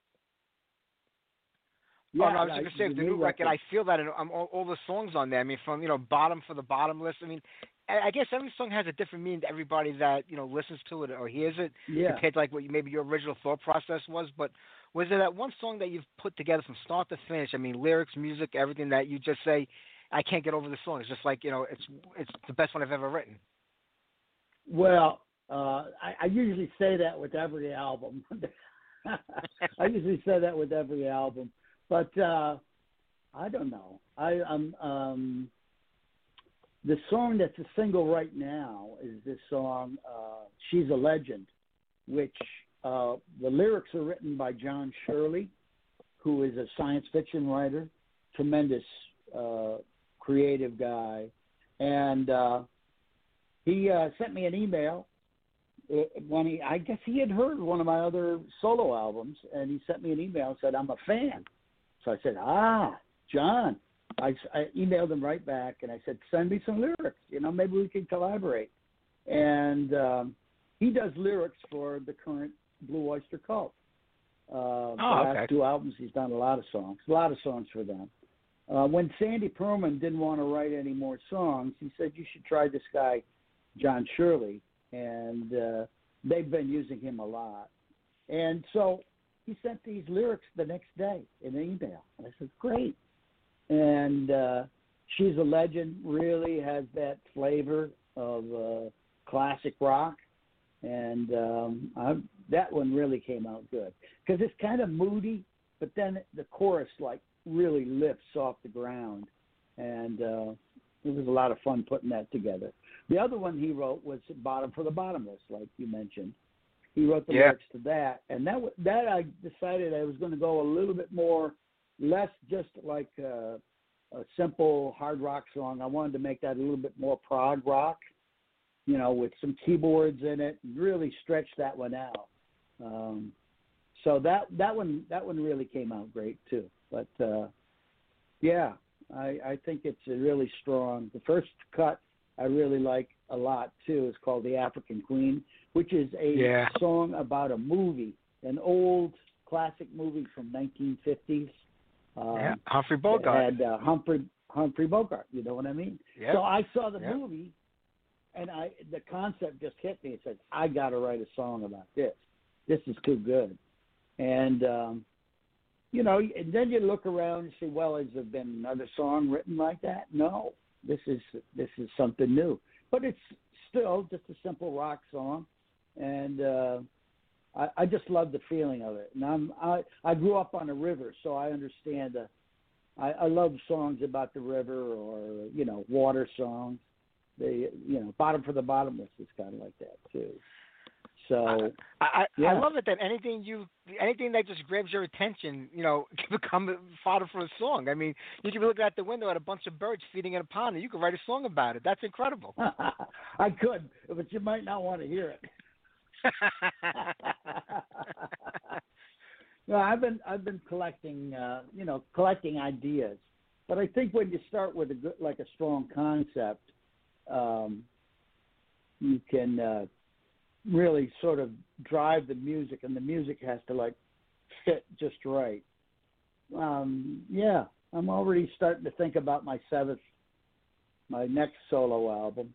oh, no, I was just gonna say, with the new record, I feel that in um, all, all the songs on there. I mean, from you know, bottom for the bottomless. I mean, I I guess every song has a different meaning to everybody that you know listens to it or hears it yeah. compared to like what you, maybe your original thought process was. But was there that one song that you've put together from start to finish? I mean, lyrics, music, everything that you just say, I can't get over the song. It's just like you know, it's it's the best one I've ever written. Well, uh, I, I usually say that with every album. I usually say that with every album, but uh, I don't know. I, I'm um, the song that's a single right now is this song uh, "She's a Legend," which uh, the lyrics are written by John Shirley, who is a science fiction writer, tremendous uh, creative guy, and uh, he uh, sent me an email uh, when he I guess he had heard one of my other solo albums and he sent me an email and said I'm a fan. So I said, "Ah, John." I, I emailed him right back and I said, "Send me some lyrics. You know, maybe we can collaborate." And um, he does lyrics for the current Blue Oyster Cult. Uh, oh, the last okay. two albums, he's done a lot of songs, a lot of songs for them. Uh, when Sandy Pearlman didn't want to write any more songs, he said you should try this guy, John Shirley, and uh, they've been using him a lot. And so he sent these lyrics the next day in an email, and I said, "Great." And uh, she's a legend. Really has that flavor of uh, classic rock, and um, I, that one really came out good because it's kind of moody, but then the chorus like really lifts off the ground, and uh, it was a lot of fun putting that together. The other one he wrote was "Bottom for the Bottomless," like you mentioned. He wrote the Yeah. lyrics to that, and that that I decided I was going to go a little bit more, less just like a, a simple hard rock song. I wanted to make that a little bit more prog rock, you know, with some keyboards in it, and really stretch that one out. Um, so that that one that one really came out great too. But uh, yeah, I, I think it's a really strong. The first cut I really like a lot too. is called "The African Queen," which is a yeah. song about a movie, an old classic movie from 1950s. Um, yeah, Humphrey Bogart. And uh, Humphrey Humphrey Bogart. You know what I mean? Yeah. So I saw the movie, and I the concept just hit me. It said, "I got to write a song about this. This is too good." And um, you know, and then you look around and say, "Well, has there been another song written like that?" No, this is this is something new, but it's still just a simple rock song, and uh, I, I just love the feeling of it. And I'm I I grew up on a river, so I understand. Uh, I, I love songs about the river or you know water songs. The you know bottom for the bottomless is kind of like that too. So I I, yeah. I love it that anything you anything that just grabs your attention, you know, can become fodder for a song. I mean, you could be looking out the window at a bunch of birds feeding in a pond, and you could write a song about it. That's incredible. I could, but you might not want to hear it. no, I've been I've been collecting, uh, you know, collecting ideas. But I think when you start with a good, like a strong concept, um, you can uh, really sort of drive the music, and the music has to like fit just right. Um, yeah, I'm already starting to think about my seventh, my next solo album.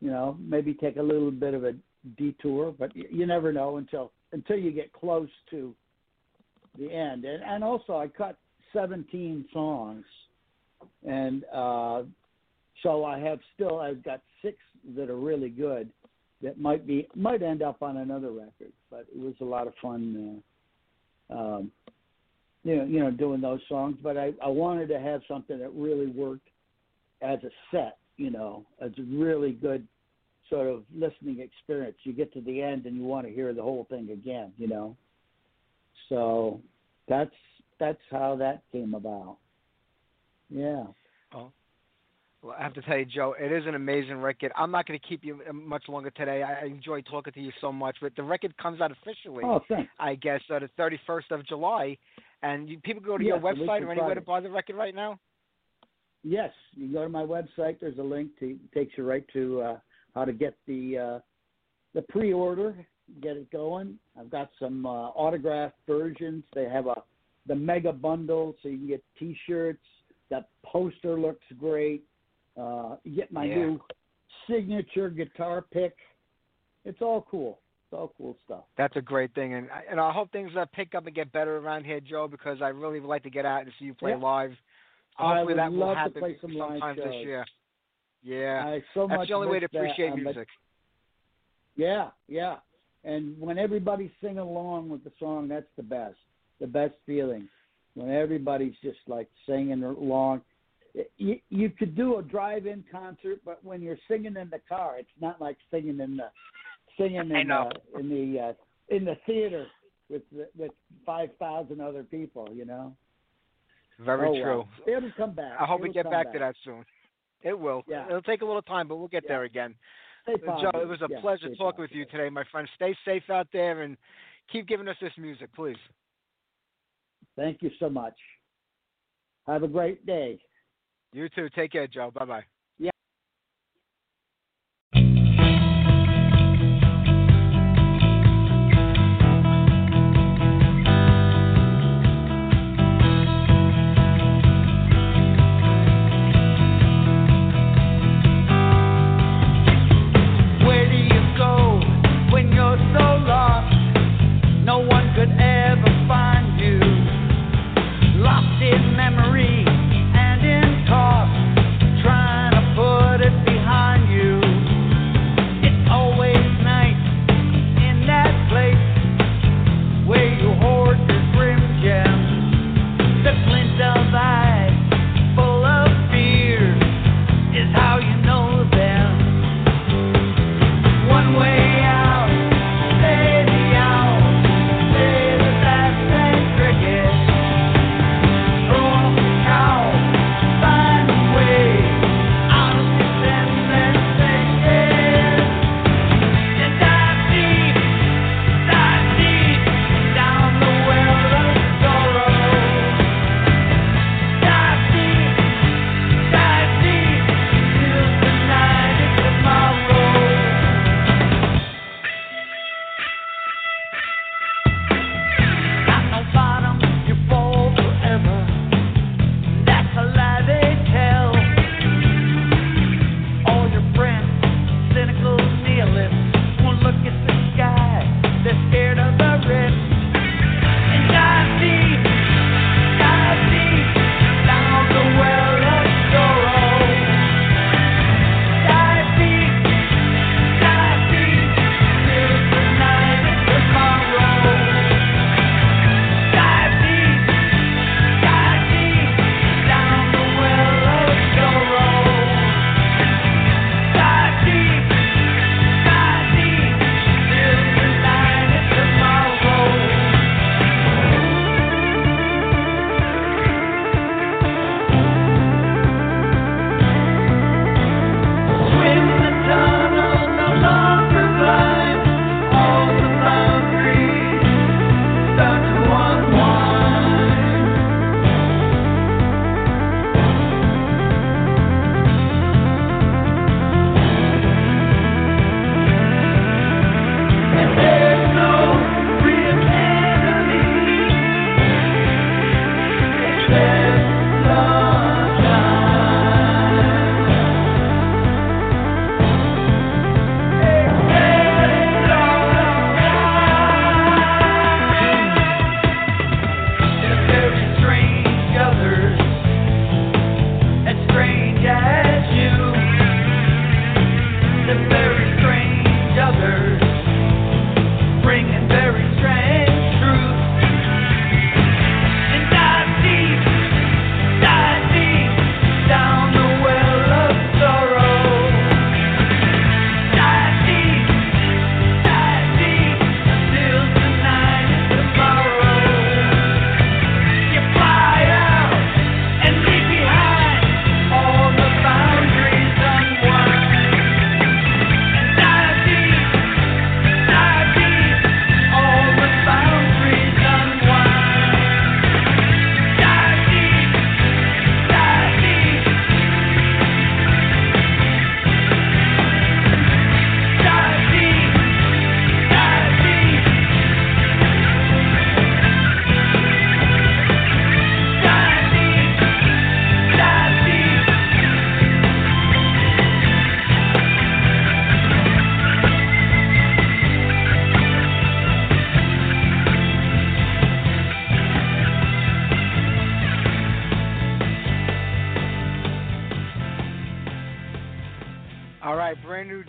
You know, maybe take a little bit of a detour, but you never know until until you get close to the end. And and also, I cut 17 songs, and uh, so I have still I've got six that are really good that might be might end up on another record. But it was a lot of fun, uh, um, you know, you know, doing those songs. But I, I wanted to have something that really worked as a set, you know, as a really good sort of listening experience. You get to the end and you want to hear the whole thing again, you know. So that's that's how that came about. Yeah. Well, I have to tell you, Joe, it is an amazing record. I'm not going to keep you uh, much longer today. I enjoy talking to you so much. But the record comes out officially, oh, thanks. I guess, uh, the 31st of July. And you, people go to yes, your website or anywhere to buy the record right now? Yes, you go to my website. There's a link to takes you right to uh, how to get the uh, the pre-order, get it going. I've got some uh, autographed versions. They have a the mega bundle, so you can get T-shirts. That poster looks great. Uh, get my Yeah. new signature guitar pick. It's all cool. It's all cool stuff. That's a great thing, and I- and I hope things uh, pick up and get better around here, Joe, because I really would like to get out and see you play Yeah. live. I Hopefully would that will love to happen play some live sometime this year. Yeah, I so that's much the only way to miss that, appreciate um, music. Yeah, yeah. And when everybody's singing along with the song, that's the best. The best feeling. When everybody's just like singing along. You, you could do a drive-in concert, but when you're singing in the car, it's not like singing in the singing in the in the uh, in the theater with with five thousand other people. You know. Very oh, true. Well. It'll come back. I hope we It'll get come back, to that soon. It will. Yeah. It'll take a little time, but we'll get Yeah. there again. Stay Joe, it was a Yeah, pleasure talking with you today, my friend. Stay safe out there and keep giving us this music, please. Thank you so much. Have a great day. You too. Take care, Joe. Bye bye.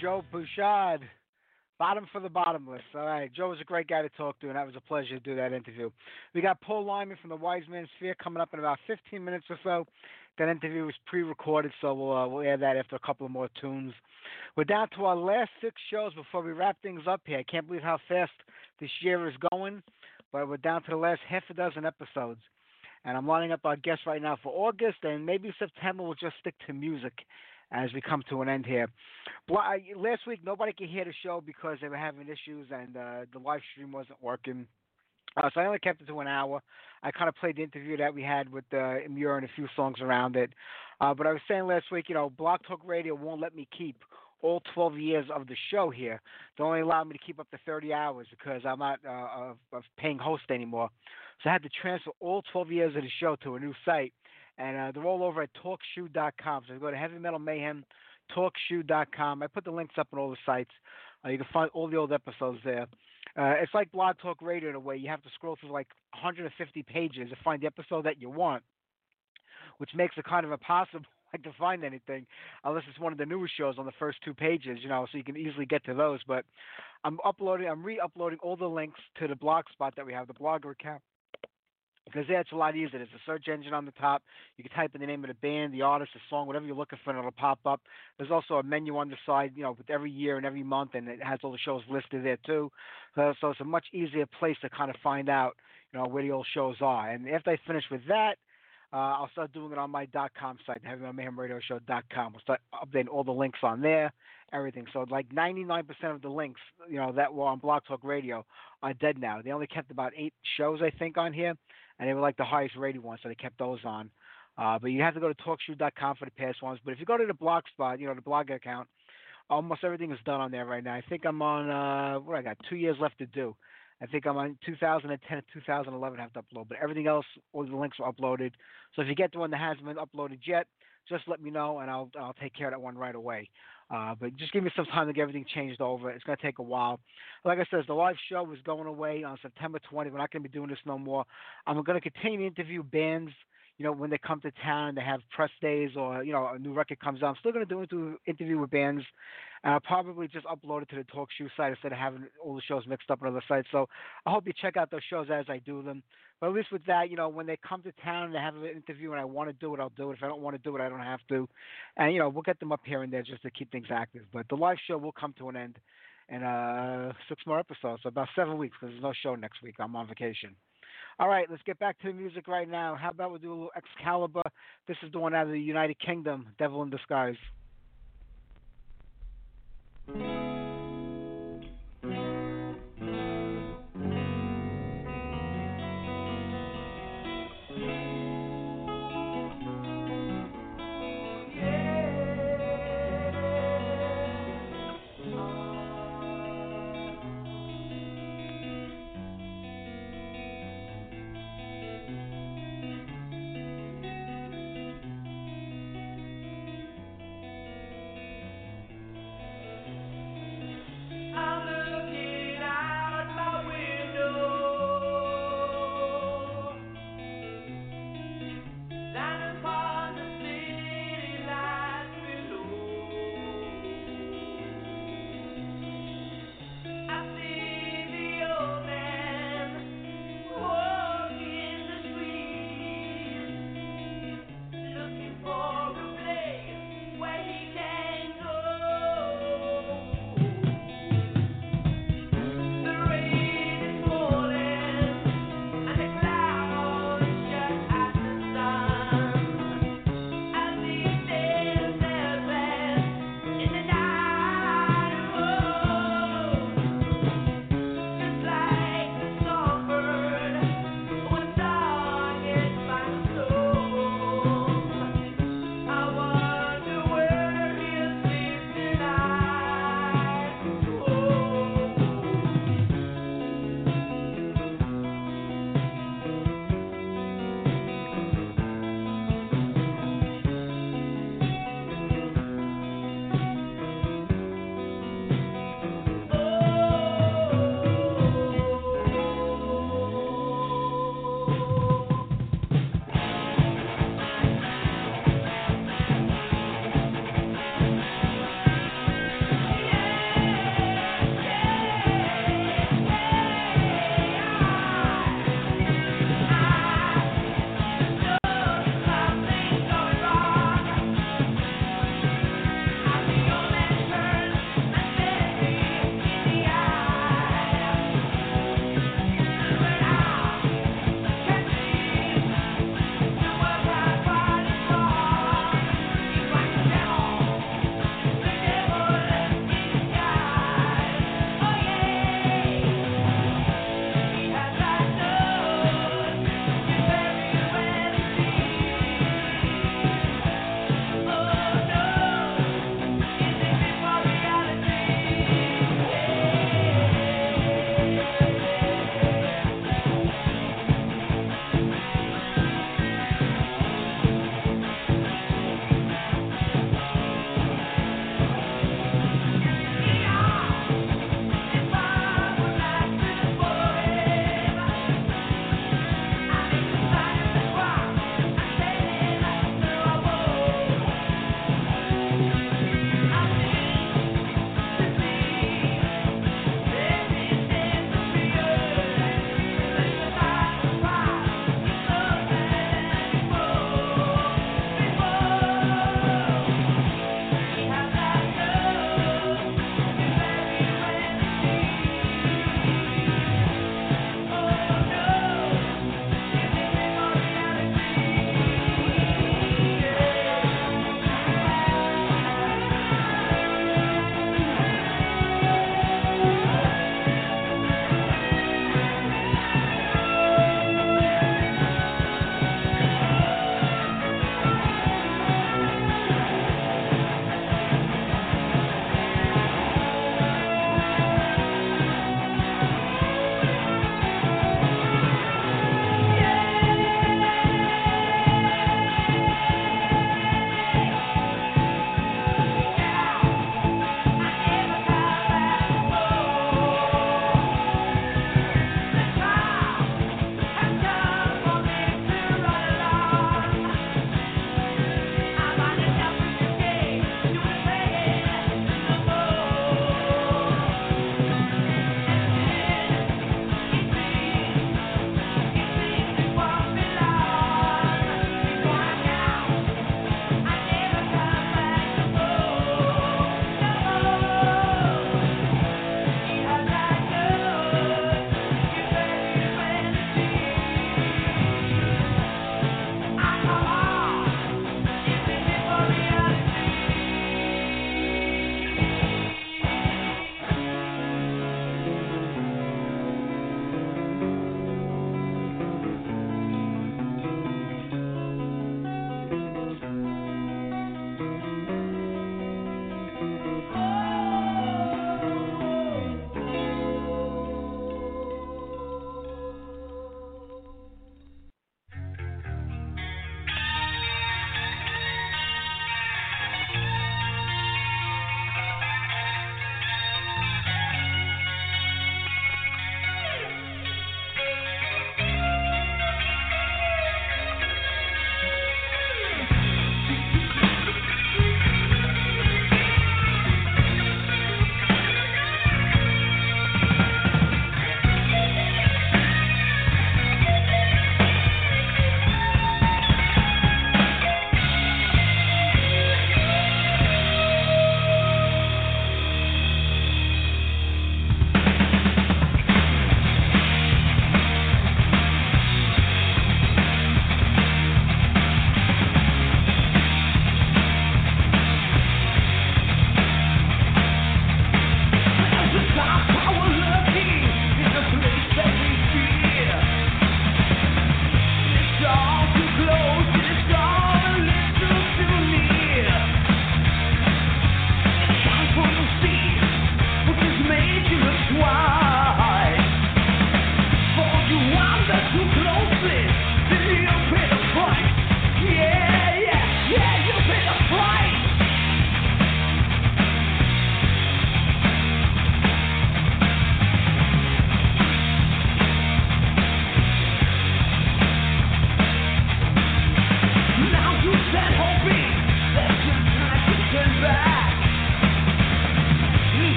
Bouchard. Bottom for the bottomless. All right. Joe was a great guy to talk to, and that was a pleasure to do that interview. We got Paul Lieman from the Wise Man's Fear coming up in about 15 minutes or so. That interview was pre-recorded, so we'll uh, we'll air that after a couple of more tunes. We're down to our last six shows before we wrap things up here. I can't believe how fast this year is going, but we're down to the last half a dozen episodes. And I'm lining up our guests right now for August, and maybe September we'll just stick to music as we come to an end here. Last week, nobody could hear the show because they were having issues and uh, the live stream wasn't working. Uh, so I only kept it to an hour. I kind of played the interview that we had with uh, Muir and a few songs around it. Uh, but I was saying last week, you know, Blog Talk Radio won't let me keep all 12 years of the show here. They only allow me to keep up to 30 hours because I'm not uh, a, a paying host anymore. So I had to transfer all 12 years of the show to a new site and uh, they're all over at TalkShoe.com. So go to Heavy Metal Mayhem, TalkShoe.com. I put the links up on all the sites. Uh, you can find all the old episodes there. Uh, it's like Blog Talk Radio in a way. You have to scroll through like 150 pages to find the episode that you want, which makes it kind of impossible like to find anything unless it's one of the newest shows on the first two pages, you know, so you can easily get to those. But I'm uploading, I'm re-uploading all the links to the blog spot that we have, the blogger account because that's a lot easier. There's a search engine on the top. You can type in the name of the band, the artist, the song, whatever you're looking for, and it'll pop up. There's also a menu on the side, you know, with every year and every month, and it has all the shows listed there too. So, so it's a much easier place to kind of find out, you know, where the old shows are. And after I finish with that, uh, I'll start doing it on my .com site, HeavyMetalMayhemRadioShow.com. We'll start updating all the links on there, everything. So like 99% of the links, you know, that were on Blog Talk Radio are dead now. They only kept about eight shows, I think, on here and they were like the highest rated ones, so they kept those on. Uh, but you have to go to talkshoe.com for the past ones. But if you go to the blog spot, you know, the blog account, almost everything is done on there right now. I think I'm on, uh, what I got, two years left to do. I think I'm on 2010 and 2011 I have to upload, but everything else, all the links are uploaded. So if you get the one that hasn't been uploaded yet, just let me know and I'll I'll take care of that one right away. Uh, but just give me some time to get everything changed over. It's going to take a while. Like I said, the live show is going away on September 20th. We're not going to be doing this no more. I'm going to continue to interview bands. You know, when they come to town, they have press days or you know a new record comes out. I'm still going to do an interview with bands, and I'll probably just upload it to the Talk Shoe site instead of having all the shows mixed up on other sites. So I hope you check out those shows as I do them. But at least with that, you know, when they come to town and they have an interview and I want to do it, I'll do it. If I don't want to do it, I don't have to. And, you know, we'll get them up here and there just to keep things active. But the live show will come to an end in uh, six more episodes, so about seven weeks because there's no show next week. I'm on vacation. All right, let's get back to the music right now. How about we do a little Excalibur? This is the one out of the United Kingdom, Devil in Disguise.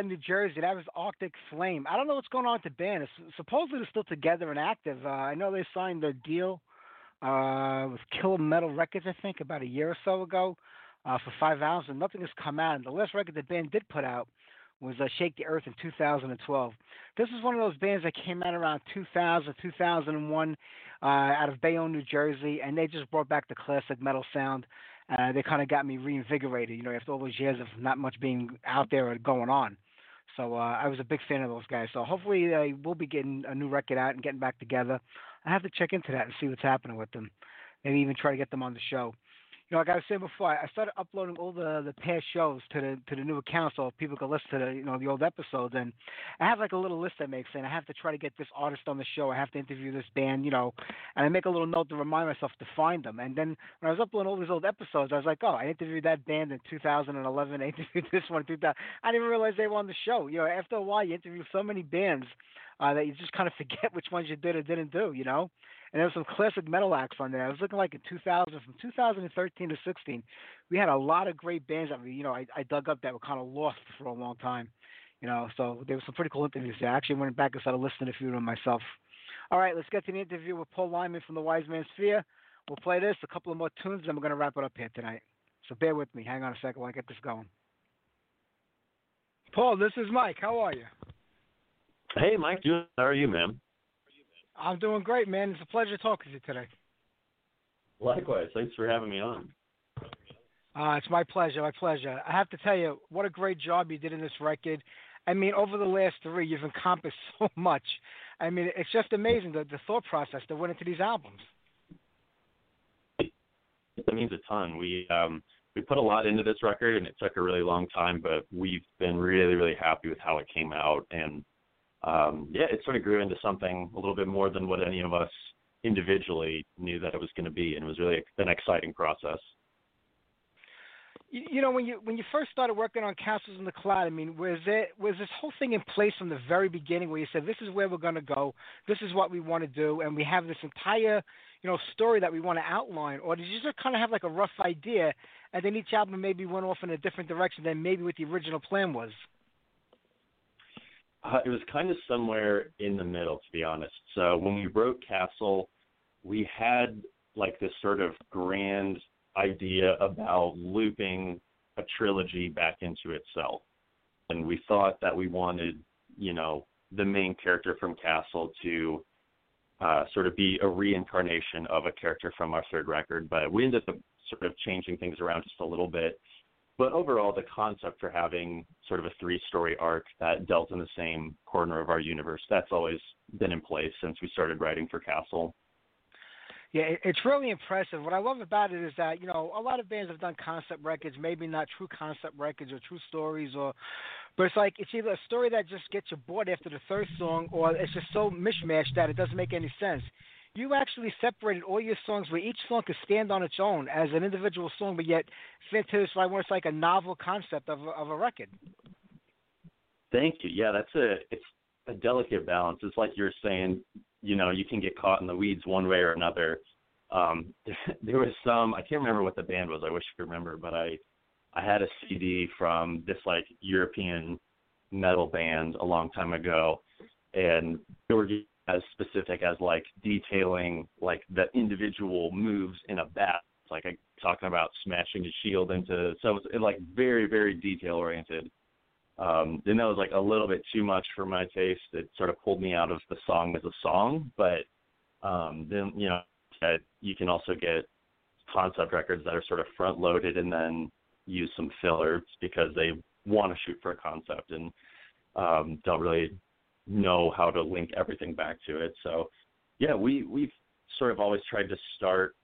Out of New Jersey. That was Arctic Flame. I don't know what's going on with the band. It's, supposedly they're still together and active. Uh, I know they signed a deal uh, with Killer Metal Records, I think, about a year or so ago uh, for five hours, and nothing has come out. And the last record the band did put out was uh, Shake the Earth in 2012. This is one of those bands that came out around 2000, 2001 uh, out of Bayonne, New Jersey, and they just brought back the classic metal sound. Uh, they kind of got me reinvigorated, you know, after all those years of not much being out there or going on. So uh, I was a big fan of those guys. So hopefully they will be getting a new record out and getting back together. I have to check into that and see what's happening with them. Maybe even try to get them on the show you know, like I was saying before, I started uploading all the the past shows to the to the new account so people can listen to the you know the old episodes. And I have like a little list I make saying I have to try to get this artist on the show. I have to interview this band, you know, and I make a little note to remind myself to find them. And then when I was uploading all these old episodes, I was like, oh, I interviewed that band in 2011. I interviewed this one in 2000. I didn't even realize they were on the show. You know, after a while, you interview so many bands uh, that you just kind of forget which ones you did or didn't do. You know and there was some classic metal acts on there. I was looking like in 2000, from 2013 to 16, we had a lot of great bands that we, you know, I, I dug up that were kind of lost for a long time, you know. So there was some pretty cool interviews there. I actually went back and started listening to a few of them myself. All right, let's get to the interview with Paul Lieman from the Wise Man's Fear. We'll play this, a couple of more tunes, and we're going to wrap it up here tonight. So bear with me. Hang on a second while I get this going. Paul, this is Mike. How are you? Hey, Mike. How are you, man? I'm doing great, man. It's a pleasure talking to you today. Likewise. Thanks for having me on. Uh, it's my pleasure. My pleasure. I have to tell you, what a great job you did in this record. I mean, over the last three, you've encompassed so much. I mean, it's just amazing the, the thought process that went into these albums. That means a ton. We um, we put a lot into this record, and it took a really long time, but we've been really, really happy with how it came out, and um, yeah, it sort of grew into something a little bit more than what any of us individually knew that it was going to be, and it was really an exciting process. You know, when you when you first started working on Castles in the Cloud, I mean, was it was this whole thing in place from the very beginning, where you said this is where we're going to go, this is what we want to do, and we have this entire you know story that we want to outline, or did you just kind of have like a rough idea, and then each album maybe went off in a different direction than maybe what the original plan was? Uh, it was kind of somewhere in the middle, to be honest. So when we wrote Castle, we had like this sort of grand idea about looping a trilogy back into itself. And we thought that we wanted, you know, the main character from Castle to uh, sort of be a reincarnation of a character from our third record. But we ended up sort of changing things around just a little bit but overall, the concept for having sort of a three story arc that dealt in the same corner of our universe, that's always been in place since we started writing for Castle. Yeah, it's really impressive. What I love about it is that you know a lot of bands have done concept records, maybe not true concept records or true stories, or but it's like it's either a story that just gets you bored after the third song, or it's just so mishmashed that it doesn't make any sense you actually separated all your songs where each song could stand on its own as an individual song, but yet fit to this it's like a novel concept of a, of a record. Thank you. Yeah, that's a it's a delicate balance. It's like you're saying, you know, you can get caught in the weeds one way or another. Um, there was some I can't remember what the band was. I wish I could remember, but I I had a CD from this like European metal band a long time ago, and they were as specific as like detailing like the individual moves in a bat. Like I talking about smashing the shield into so it's like very very detail oriented. Um, and that was like a little bit too much for my taste. It sort of pulled me out of the song as a song. But um, then you know that you can also get concept records that are sort of front loaded and then use some fillers because they want to shoot for a concept and um, don't really know how to link everything back to it. So, yeah, we we've sort of always tried to start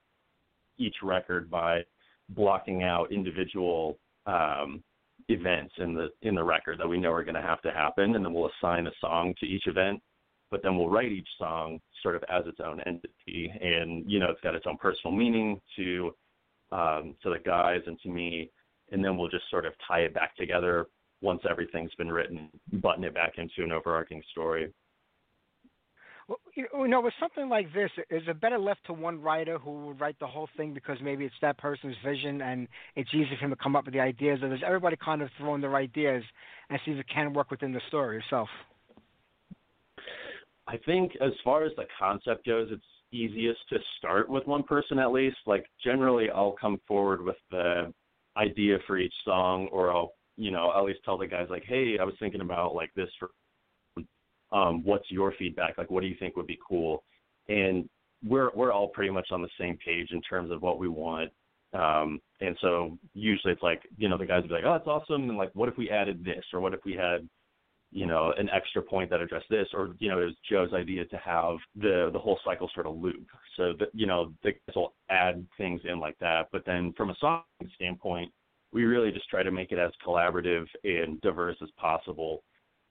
each record by blocking out individual um, events in the in the record that we know are going to have to happen, and then we'll assign a song to each event. But then we'll write each song sort of as its own entity, and you know it's got its own personal meaning to um, to the guys and to me, and then we'll just sort of tie it back together once everything's been written, button it back into an overarching story. Well, you know, with something like this, is it better left to one writer who would write the whole thing because maybe it's that person's vision and it's easy for him to come up with the ideas, or does everybody kind of throw in their ideas and see if it can work within the story itself? I think as far as the concept goes, it's easiest to start with one person at least. Like generally, I'll come forward with the idea for each song, or I'll you know at least tell the guys like, hey, I was thinking about like this for. Um, what's your feedback? Like, what do you think would be cool? And we're we're all pretty much on the same page in terms of what we want. Um, and so usually it's like, you know, the guys will be like, oh, that's awesome. And like, what if we added this? Or what if we had you know, an extra point that addressed this, or you know, it was Joe's idea to have the the whole cycle sort of loop. So that you know, the will add things in like that. But then from a song standpoint, we really just try to make it as collaborative and diverse as possible.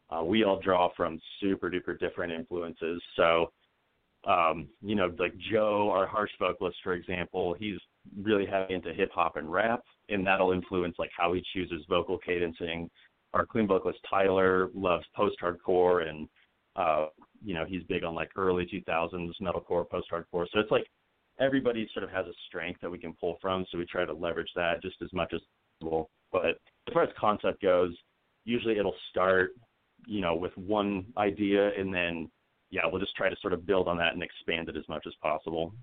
Uh, we all draw from super duper different influences. So, um, you know, like Joe, our harsh vocalist, for example, he's really heavy into hip hop and rap, and that'll influence like how he chooses vocal cadencing our clean vocalist Tyler loves post hardcore and uh you know he's big on like early 2000s metalcore post hardcore so it's like everybody sort of has a strength that we can pull from so we try to leverage that just as much as possible but as far as concept goes usually it'll start you know with one idea and then yeah we'll just try to sort of build on that and expand it as much as possible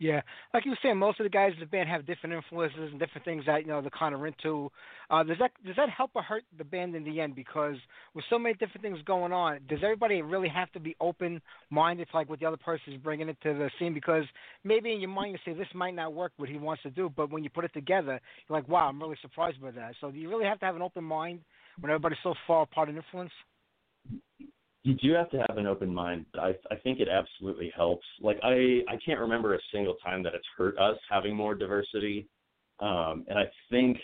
yeah, like you were saying, most of the guys in the band have different influences and different things that you know they're kind of into. Uh, does that does that help or hurt the band in the end? Because with so many different things going on, does everybody really have to be open minded to like what the other person is bringing it to the scene? Because maybe in your mind you say this might not work what he wants to do, but when you put it together, you're like, wow, I'm really surprised by that. So do you really have to have an open mind when everybody's so far apart in influence? You do have to have an open mind. I I think it absolutely helps. Like I I can't remember a single time that it's hurt us having more diversity. Um, and I think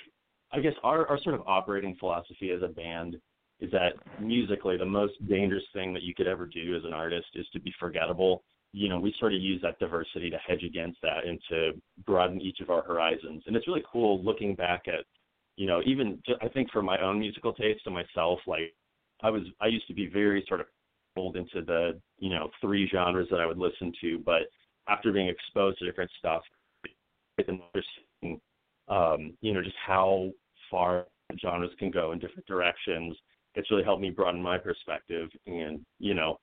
I guess our our sort of operating philosophy as a band is that musically the most dangerous thing that you could ever do as an artist is to be forgettable. You know, we sort of use that diversity to hedge against that and to broaden each of our horizons. And it's really cool looking back at, you know, even I think for my own musical taste and myself, like I was I used to be very sort of pulled into the you know three genres that I would listen to, but after being exposed to different stuff, um, you know just how far genres can go in different directions. It's really helped me broaden my perspective, and you know,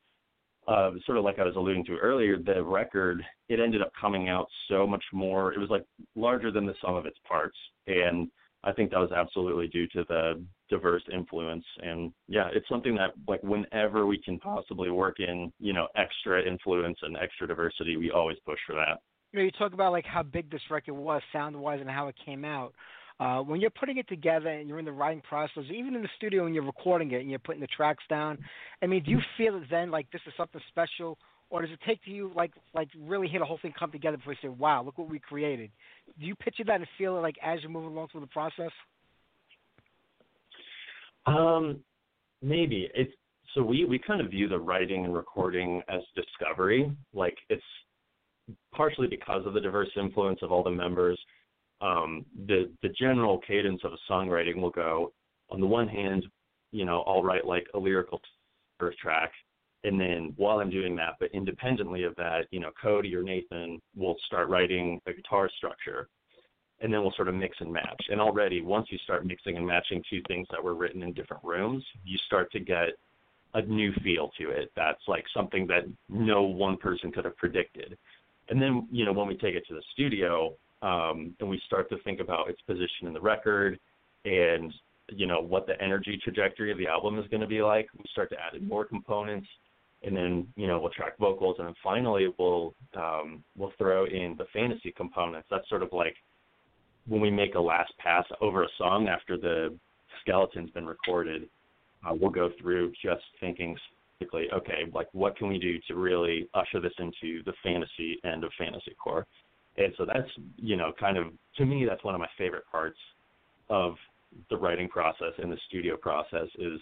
uh, sort of like I was alluding to earlier, the record it ended up coming out so much more. It was like larger than the sum of its parts, and I think that was absolutely due to the diverse influence. And yeah it's something that like whenever we can possibly work in you know extra influence and extra diversity we always push for that. You know you talk about like how big this record was sound wise and how it came out. Uh, when you're putting it together and you're in the writing process, even in the studio when you're recording it and you're putting the tracks down, I mean, do you feel it then like this is something special, or does it take to you like like really hear the whole thing come together before you say, "Wow, look what we created"? Do you picture that and feel it like as you're moving along through the process? Um, maybe it's so we we kind of view the writing and recording as discovery. Like it's partially because of the diverse influence of all the members. Um, the the general cadence of a songwriting will go on the one hand, you know, I'll write like a lyrical track, and then while I'm doing that, but independently of that, you know, Cody or Nathan will start writing a guitar structure and then we'll sort of mix and match. And already, once you start mixing and matching two things that were written in different rooms, you start to get a new feel to it. That's like something that no one person could have predicted. And then, you know, when we take it to the studio um, and we start to think about its position in the record and, you know, what the energy trajectory of the album is going to be like, we start to add in more components. And then, you know, we'll track vocals, and then finally we'll um, we'll throw in the fantasy components. That's sort of like when we make a last pass over a song after the skeleton's been recorded, uh, we'll go through just thinking specifically, okay, like what can we do to really usher this into the fantasy end of fantasy core? And so that's, you know, kind of, to me, that's one of my favorite parts of the writing process and the studio process is,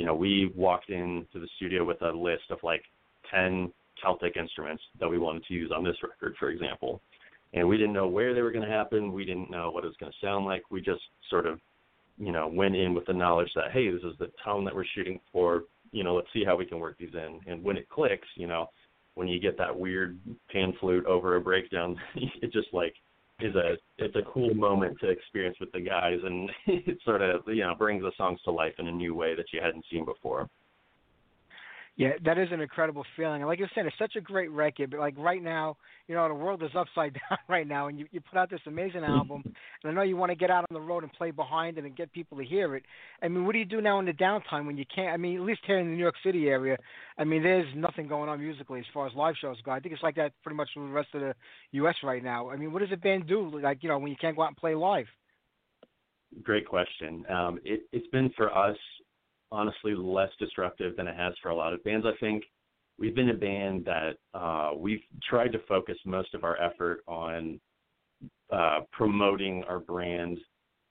you know, we walked into the studio with a list of like 10 Celtic instruments that we wanted to use on this record, for example and we didn't know where they were going to happen. We didn't know what it was going to sound like. We just sort of, you know, went in with the knowledge that hey, this is the tone that we're shooting for. you know, let's see how we can work these in. And when it clicks, you know, when you get that weird pan flute over a breakdown, it just like is a it's a cool moment to experience with the guys, and it sort of you know brings the songs to life in a new way that you hadn't seen before. Yeah, that is an incredible feeling. And like you said, it's such a great record. But like right now, you know, the world is upside down right now, and you you put out this amazing album, and I know you want to get out on the road and play behind it and get people to hear it. I mean, what do you do now in the downtime when you can't? I mean, at least here in the New York City area, I mean, there's nothing going on musically as far as live shows go. I think it's like that pretty much for the rest of the U.S. right now. I mean, what does a band do? Like you know, when you can't go out and play live? Great question. Um, it, it's been for us honestly less disruptive than it has for a lot of bands. I think we've been a band that uh, we've tried to focus most of our effort on uh, promoting our brand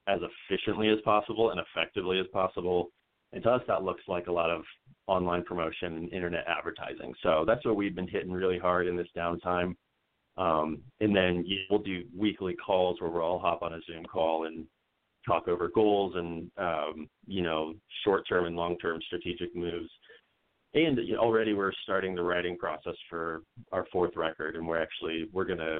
as efficiently as possible and effectively as possible. And to us, that looks like a lot of online promotion and internet advertising. So that's what we've been hitting really hard in this downtime. Um, and then we'll do weekly calls where we'll all hop on a Zoom call and talk over goals and um, you know short-term and long-term strategic moves. And already we're starting the writing process for our fourth record, and we're actually we're gonna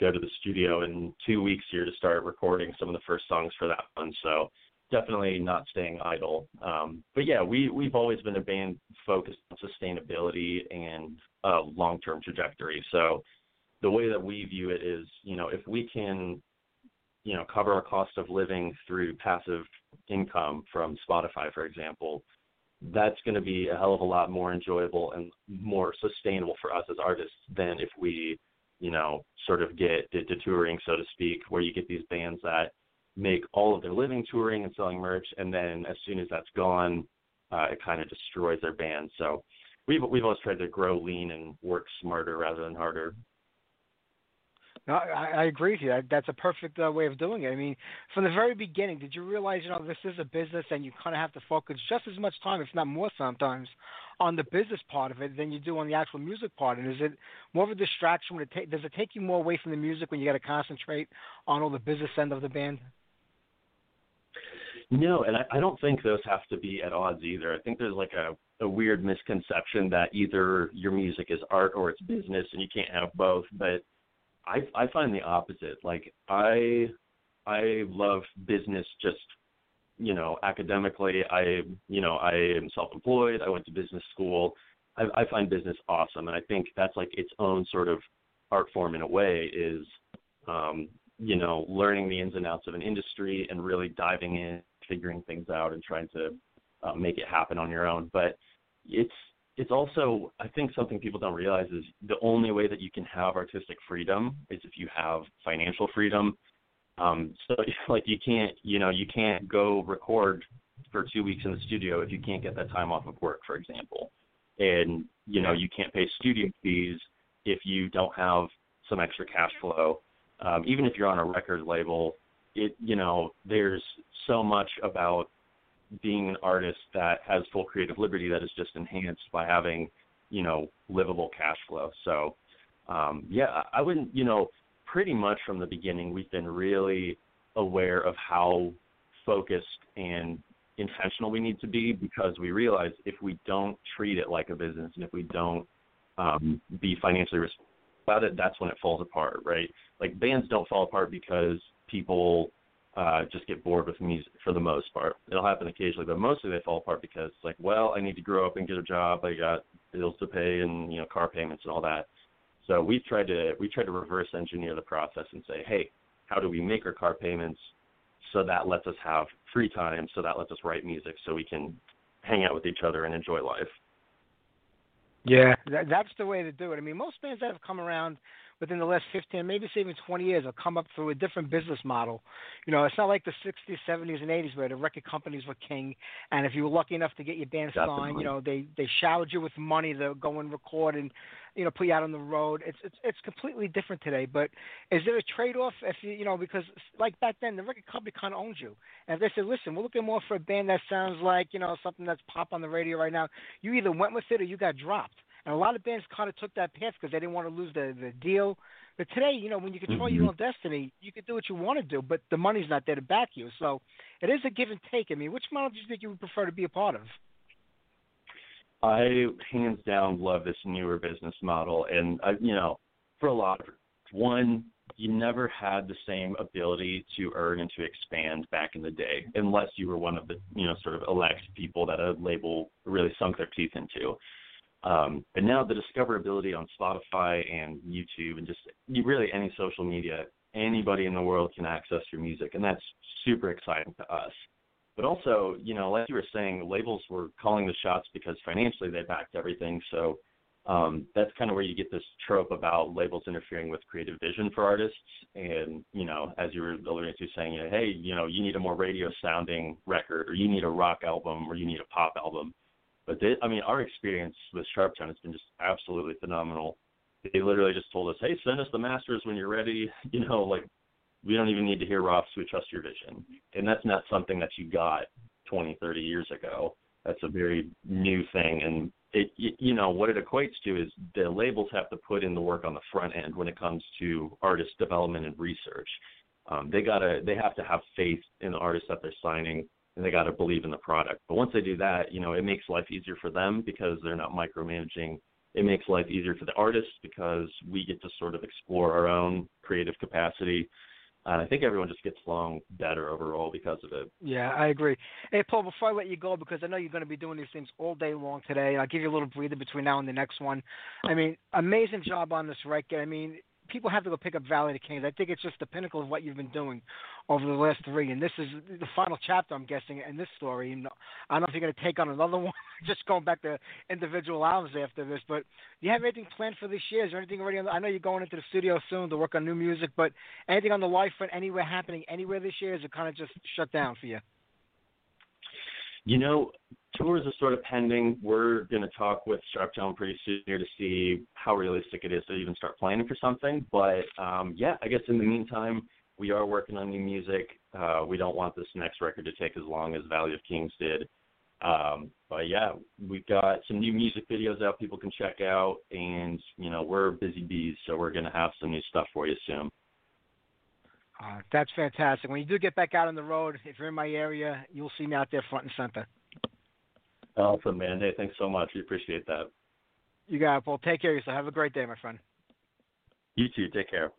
go to the studio in two weeks here to start recording some of the first songs for that one. So definitely not staying idle. Um, but yeah, we we've always been a band focused on sustainability and uh, long-term trajectory. So the way that we view it is, you know, if we can you know cover our cost of living through passive income from Spotify, for example, that's going to be a hell of a lot more enjoyable and more sustainable for us as artists than if we, you know, sort of get to touring, so to speak, where you get these bands that make all of their living touring and selling merch, and then as soon as that's gone, uh, it kind of destroys their band. So we've we've always tried to grow lean and work smarter rather than harder. No, I, I agree with you. That's a perfect uh, way of doing it. I mean, from the very beginning, did you realize, you know, this is a business and you kind of have to focus just as much time, if not more sometimes, on the business part of it than you do on the actual music part? And is it more of a distraction? When it ta- does it take you more away from the music when you got to concentrate on all the business end of the band? No, and I, I don't think those have to be at odds either. I think there's like a, a weird misconception that either your music is art or it's business and you can't have both. But I I find the opposite. Like I I love business just you know academically. I you know I am self-employed. I went to business school. I, I find business awesome, and I think that's like its own sort of art form in a way. Is um, you know learning the ins and outs of an industry and really diving in, figuring things out, and trying to uh, make it happen on your own. But it's it's also I think something people don't realize is the only way that you can have artistic freedom is if you have financial freedom. Um, so like you can't you know you can't go record for two weeks in the studio if you can't get that time off of work, for example, and you know you can't pay studio fees if you don't have some extra cash flow. Um, even if you're on a record label, it you know there's so much about being an artist that has full creative liberty that is just enhanced by having, you know, livable cash flow. So, um, yeah, I wouldn't, you know, pretty much from the beginning, we've been really aware of how focused and intentional we need to be because we realize if we don't treat it like a business and if we don't um, be financially responsible about it, that's when it falls apart, right? Like bands don't fall apart because people uh, just get bored with music for the most part. It'll happen occasionally, but mostly they fall apart because it's like, well, I need to grow up and get a job. I got bills to pay and you know car payments and all that. So we've tried to we tried to reverse engineer the process and say, hey, how do we make our car payments so that lets us have free time, so that lets us write music, so we can hang out with each other and enjoy life. Yeah, that, that's the way to do it. I mean, most bands that have come around within the last 15, maybe even 20 years, have come up through a different business model. You know, it's not like the 60s, 70s, and 80s where the record companies were king, and if you were lucky enough to get your band signed, you know, they they showered you with money to go and record and you know put you out on the road. It's it's it's completely different today. But is there a trade off if you you know because like back then the record company kind of owned you, and if they said, listen, we're looking more for a band that sounds like you know something that's pop on the radio right now, you either went with it or you got dropped. And a lot of bands kind of took that path because they didn't want to lose the the deal. But today, you know, when you control mm-hmm. your own destiny, you can do what you want to do, but the money's not there to back you. So it is a give and take. I mean, which model do you think you would prefer to be a part of? I hands down love this newer business model, and I, you know, for a lot of one, you never had the same ability to earn and to expand back in the day, unless you were one of the, you know, sort of elect people that a label really sunk their teeth into. Um, but now the discoverability on Spotify and YouTube and just really any social media, anybody in the world can access your music, and that's super exciting to us. But also, you know, like you were saying, labels were calling the shots because financially they backed everything. So um, that's kind of where you get this trope about labels interfering with creative vision for artists. And you know, as you were alluding to, saying, hey, you know, you need a more radio sounding record, or you need a rock album, or you need a pop album. But they, I mean, our experience with Sharptone has been just absolutely phenomenal. They literally just told us, hey, send us the masters when you're ready. You know, like we don't even need to hear roughs. We trust your vision. And that's not something that you got 20, 30 years ago. That's a very new thing. And it, you know, what it equates to is the labels have to put in the work on the front end when it comes to artist development and research. Um, they gotta, they have to have faith in the artists that they're signing, and they gotta believe in the product. But once they do that, you know, it makes life easier for them because they're not micromanaging. It makes life easier for the artists because we get to sort of explore our own creative capacity and I think everyone just gets along better overall because of it. Yeah, I agree. Hey, Paul, before I let you go, because I know you're going to be doing these things all day long today, I'll give you a little breather between now and the next one. I mean, amazing job on this record. I mean, people have to go pick up Valley of the Kings. I think it's just the pinnacle of what you've been doing over the last three, and this is the final chapter, I'm guessing, in this story. And I don't know if you're going to take on another one, just going back to individual albums after this. But do you have anything planned for this year? Is there anything already? On the, I know you're going into the studio soon to work on new music, but anything on the live front, anywhere happening anywhere this year? Is it kind of just shut down for you? You know, tours are sort of pending. We're going to talk with Sharptone pretty soon here to see how realistic it is to even start planning for something. But um, yeah, I guess in the meantime, we are working on new music. Uh, we don't want this next record to take as long as Valley of Kings did. Um, but yeah, we've got some new music videos out people can check out, and you know we're busy bees, so we're going to have some new stuff for you soon. Uh, that's fantastic. When you do get back out on the road, if you're in my area, you'll see me out there front and center. Awesome, man. Hey, thanks so much. We appreciate that. You got it, Paul. Take care of yourself. Have a great day, my friend. You too. Take care.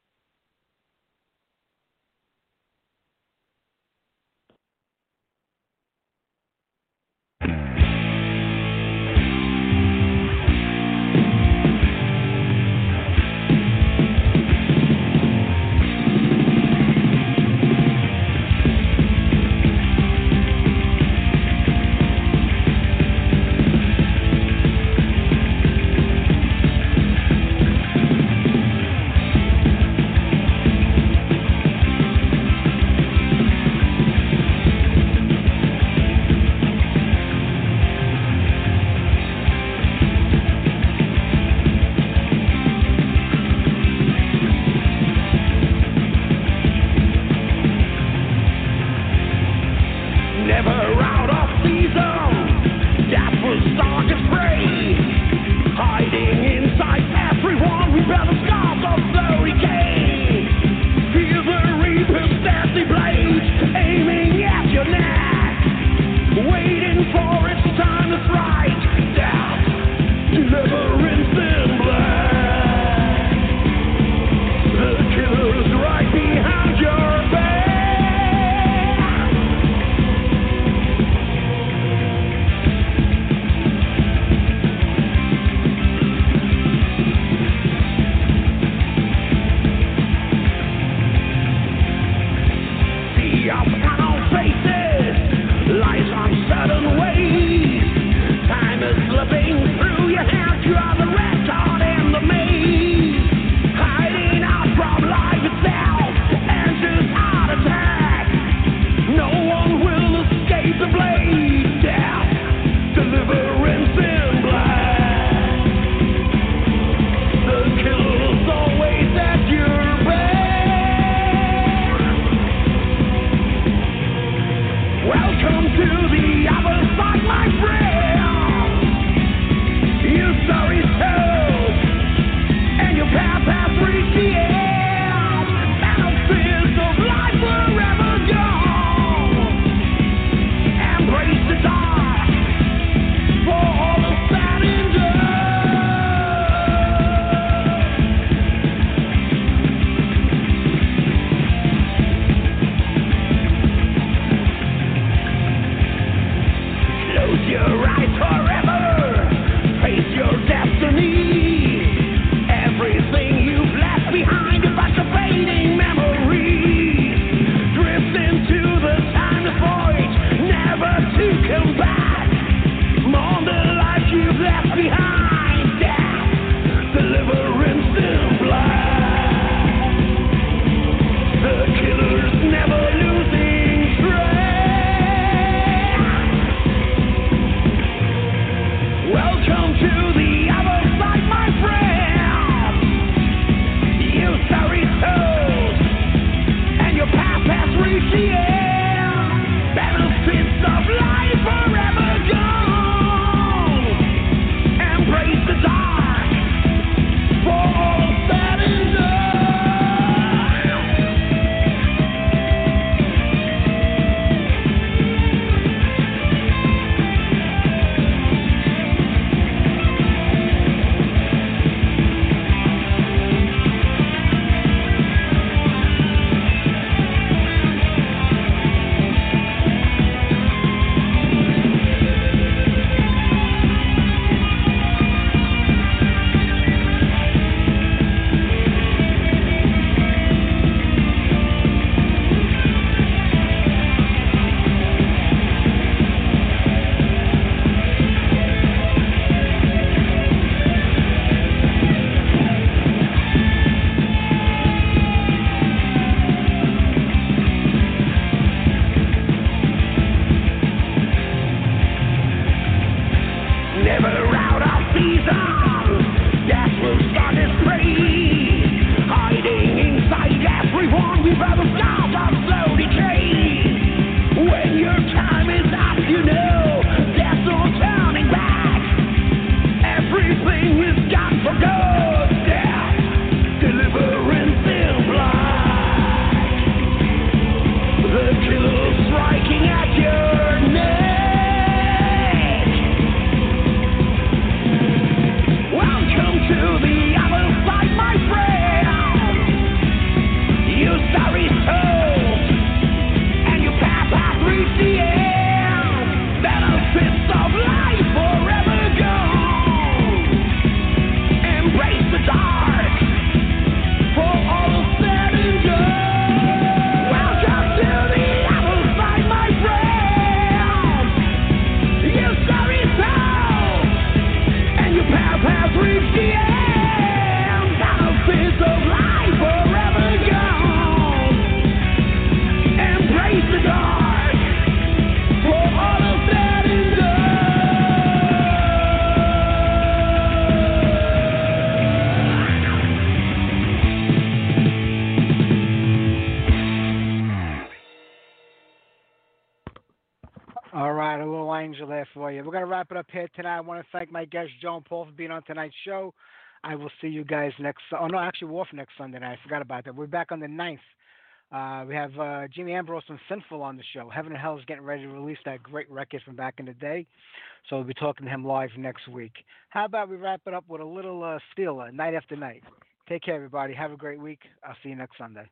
Wrap it up here tonight. I want to thank my guest, Joan Paul, for being on tonight's show. I will see you guys next. Oh, no, actually, we're off next Sunday night. I forgot about that. We're back on the 9th. Uh, we have uh, Jimmy Ambrose from Sinful on the show. Heaven and Hell is getting ready to release that great record from back in the day. So we'll be talking to him live next week. How about we wrap it up with a little uh, Steeler, night after night? Take care, everybody. Have a great week. I'll see you next Sunday.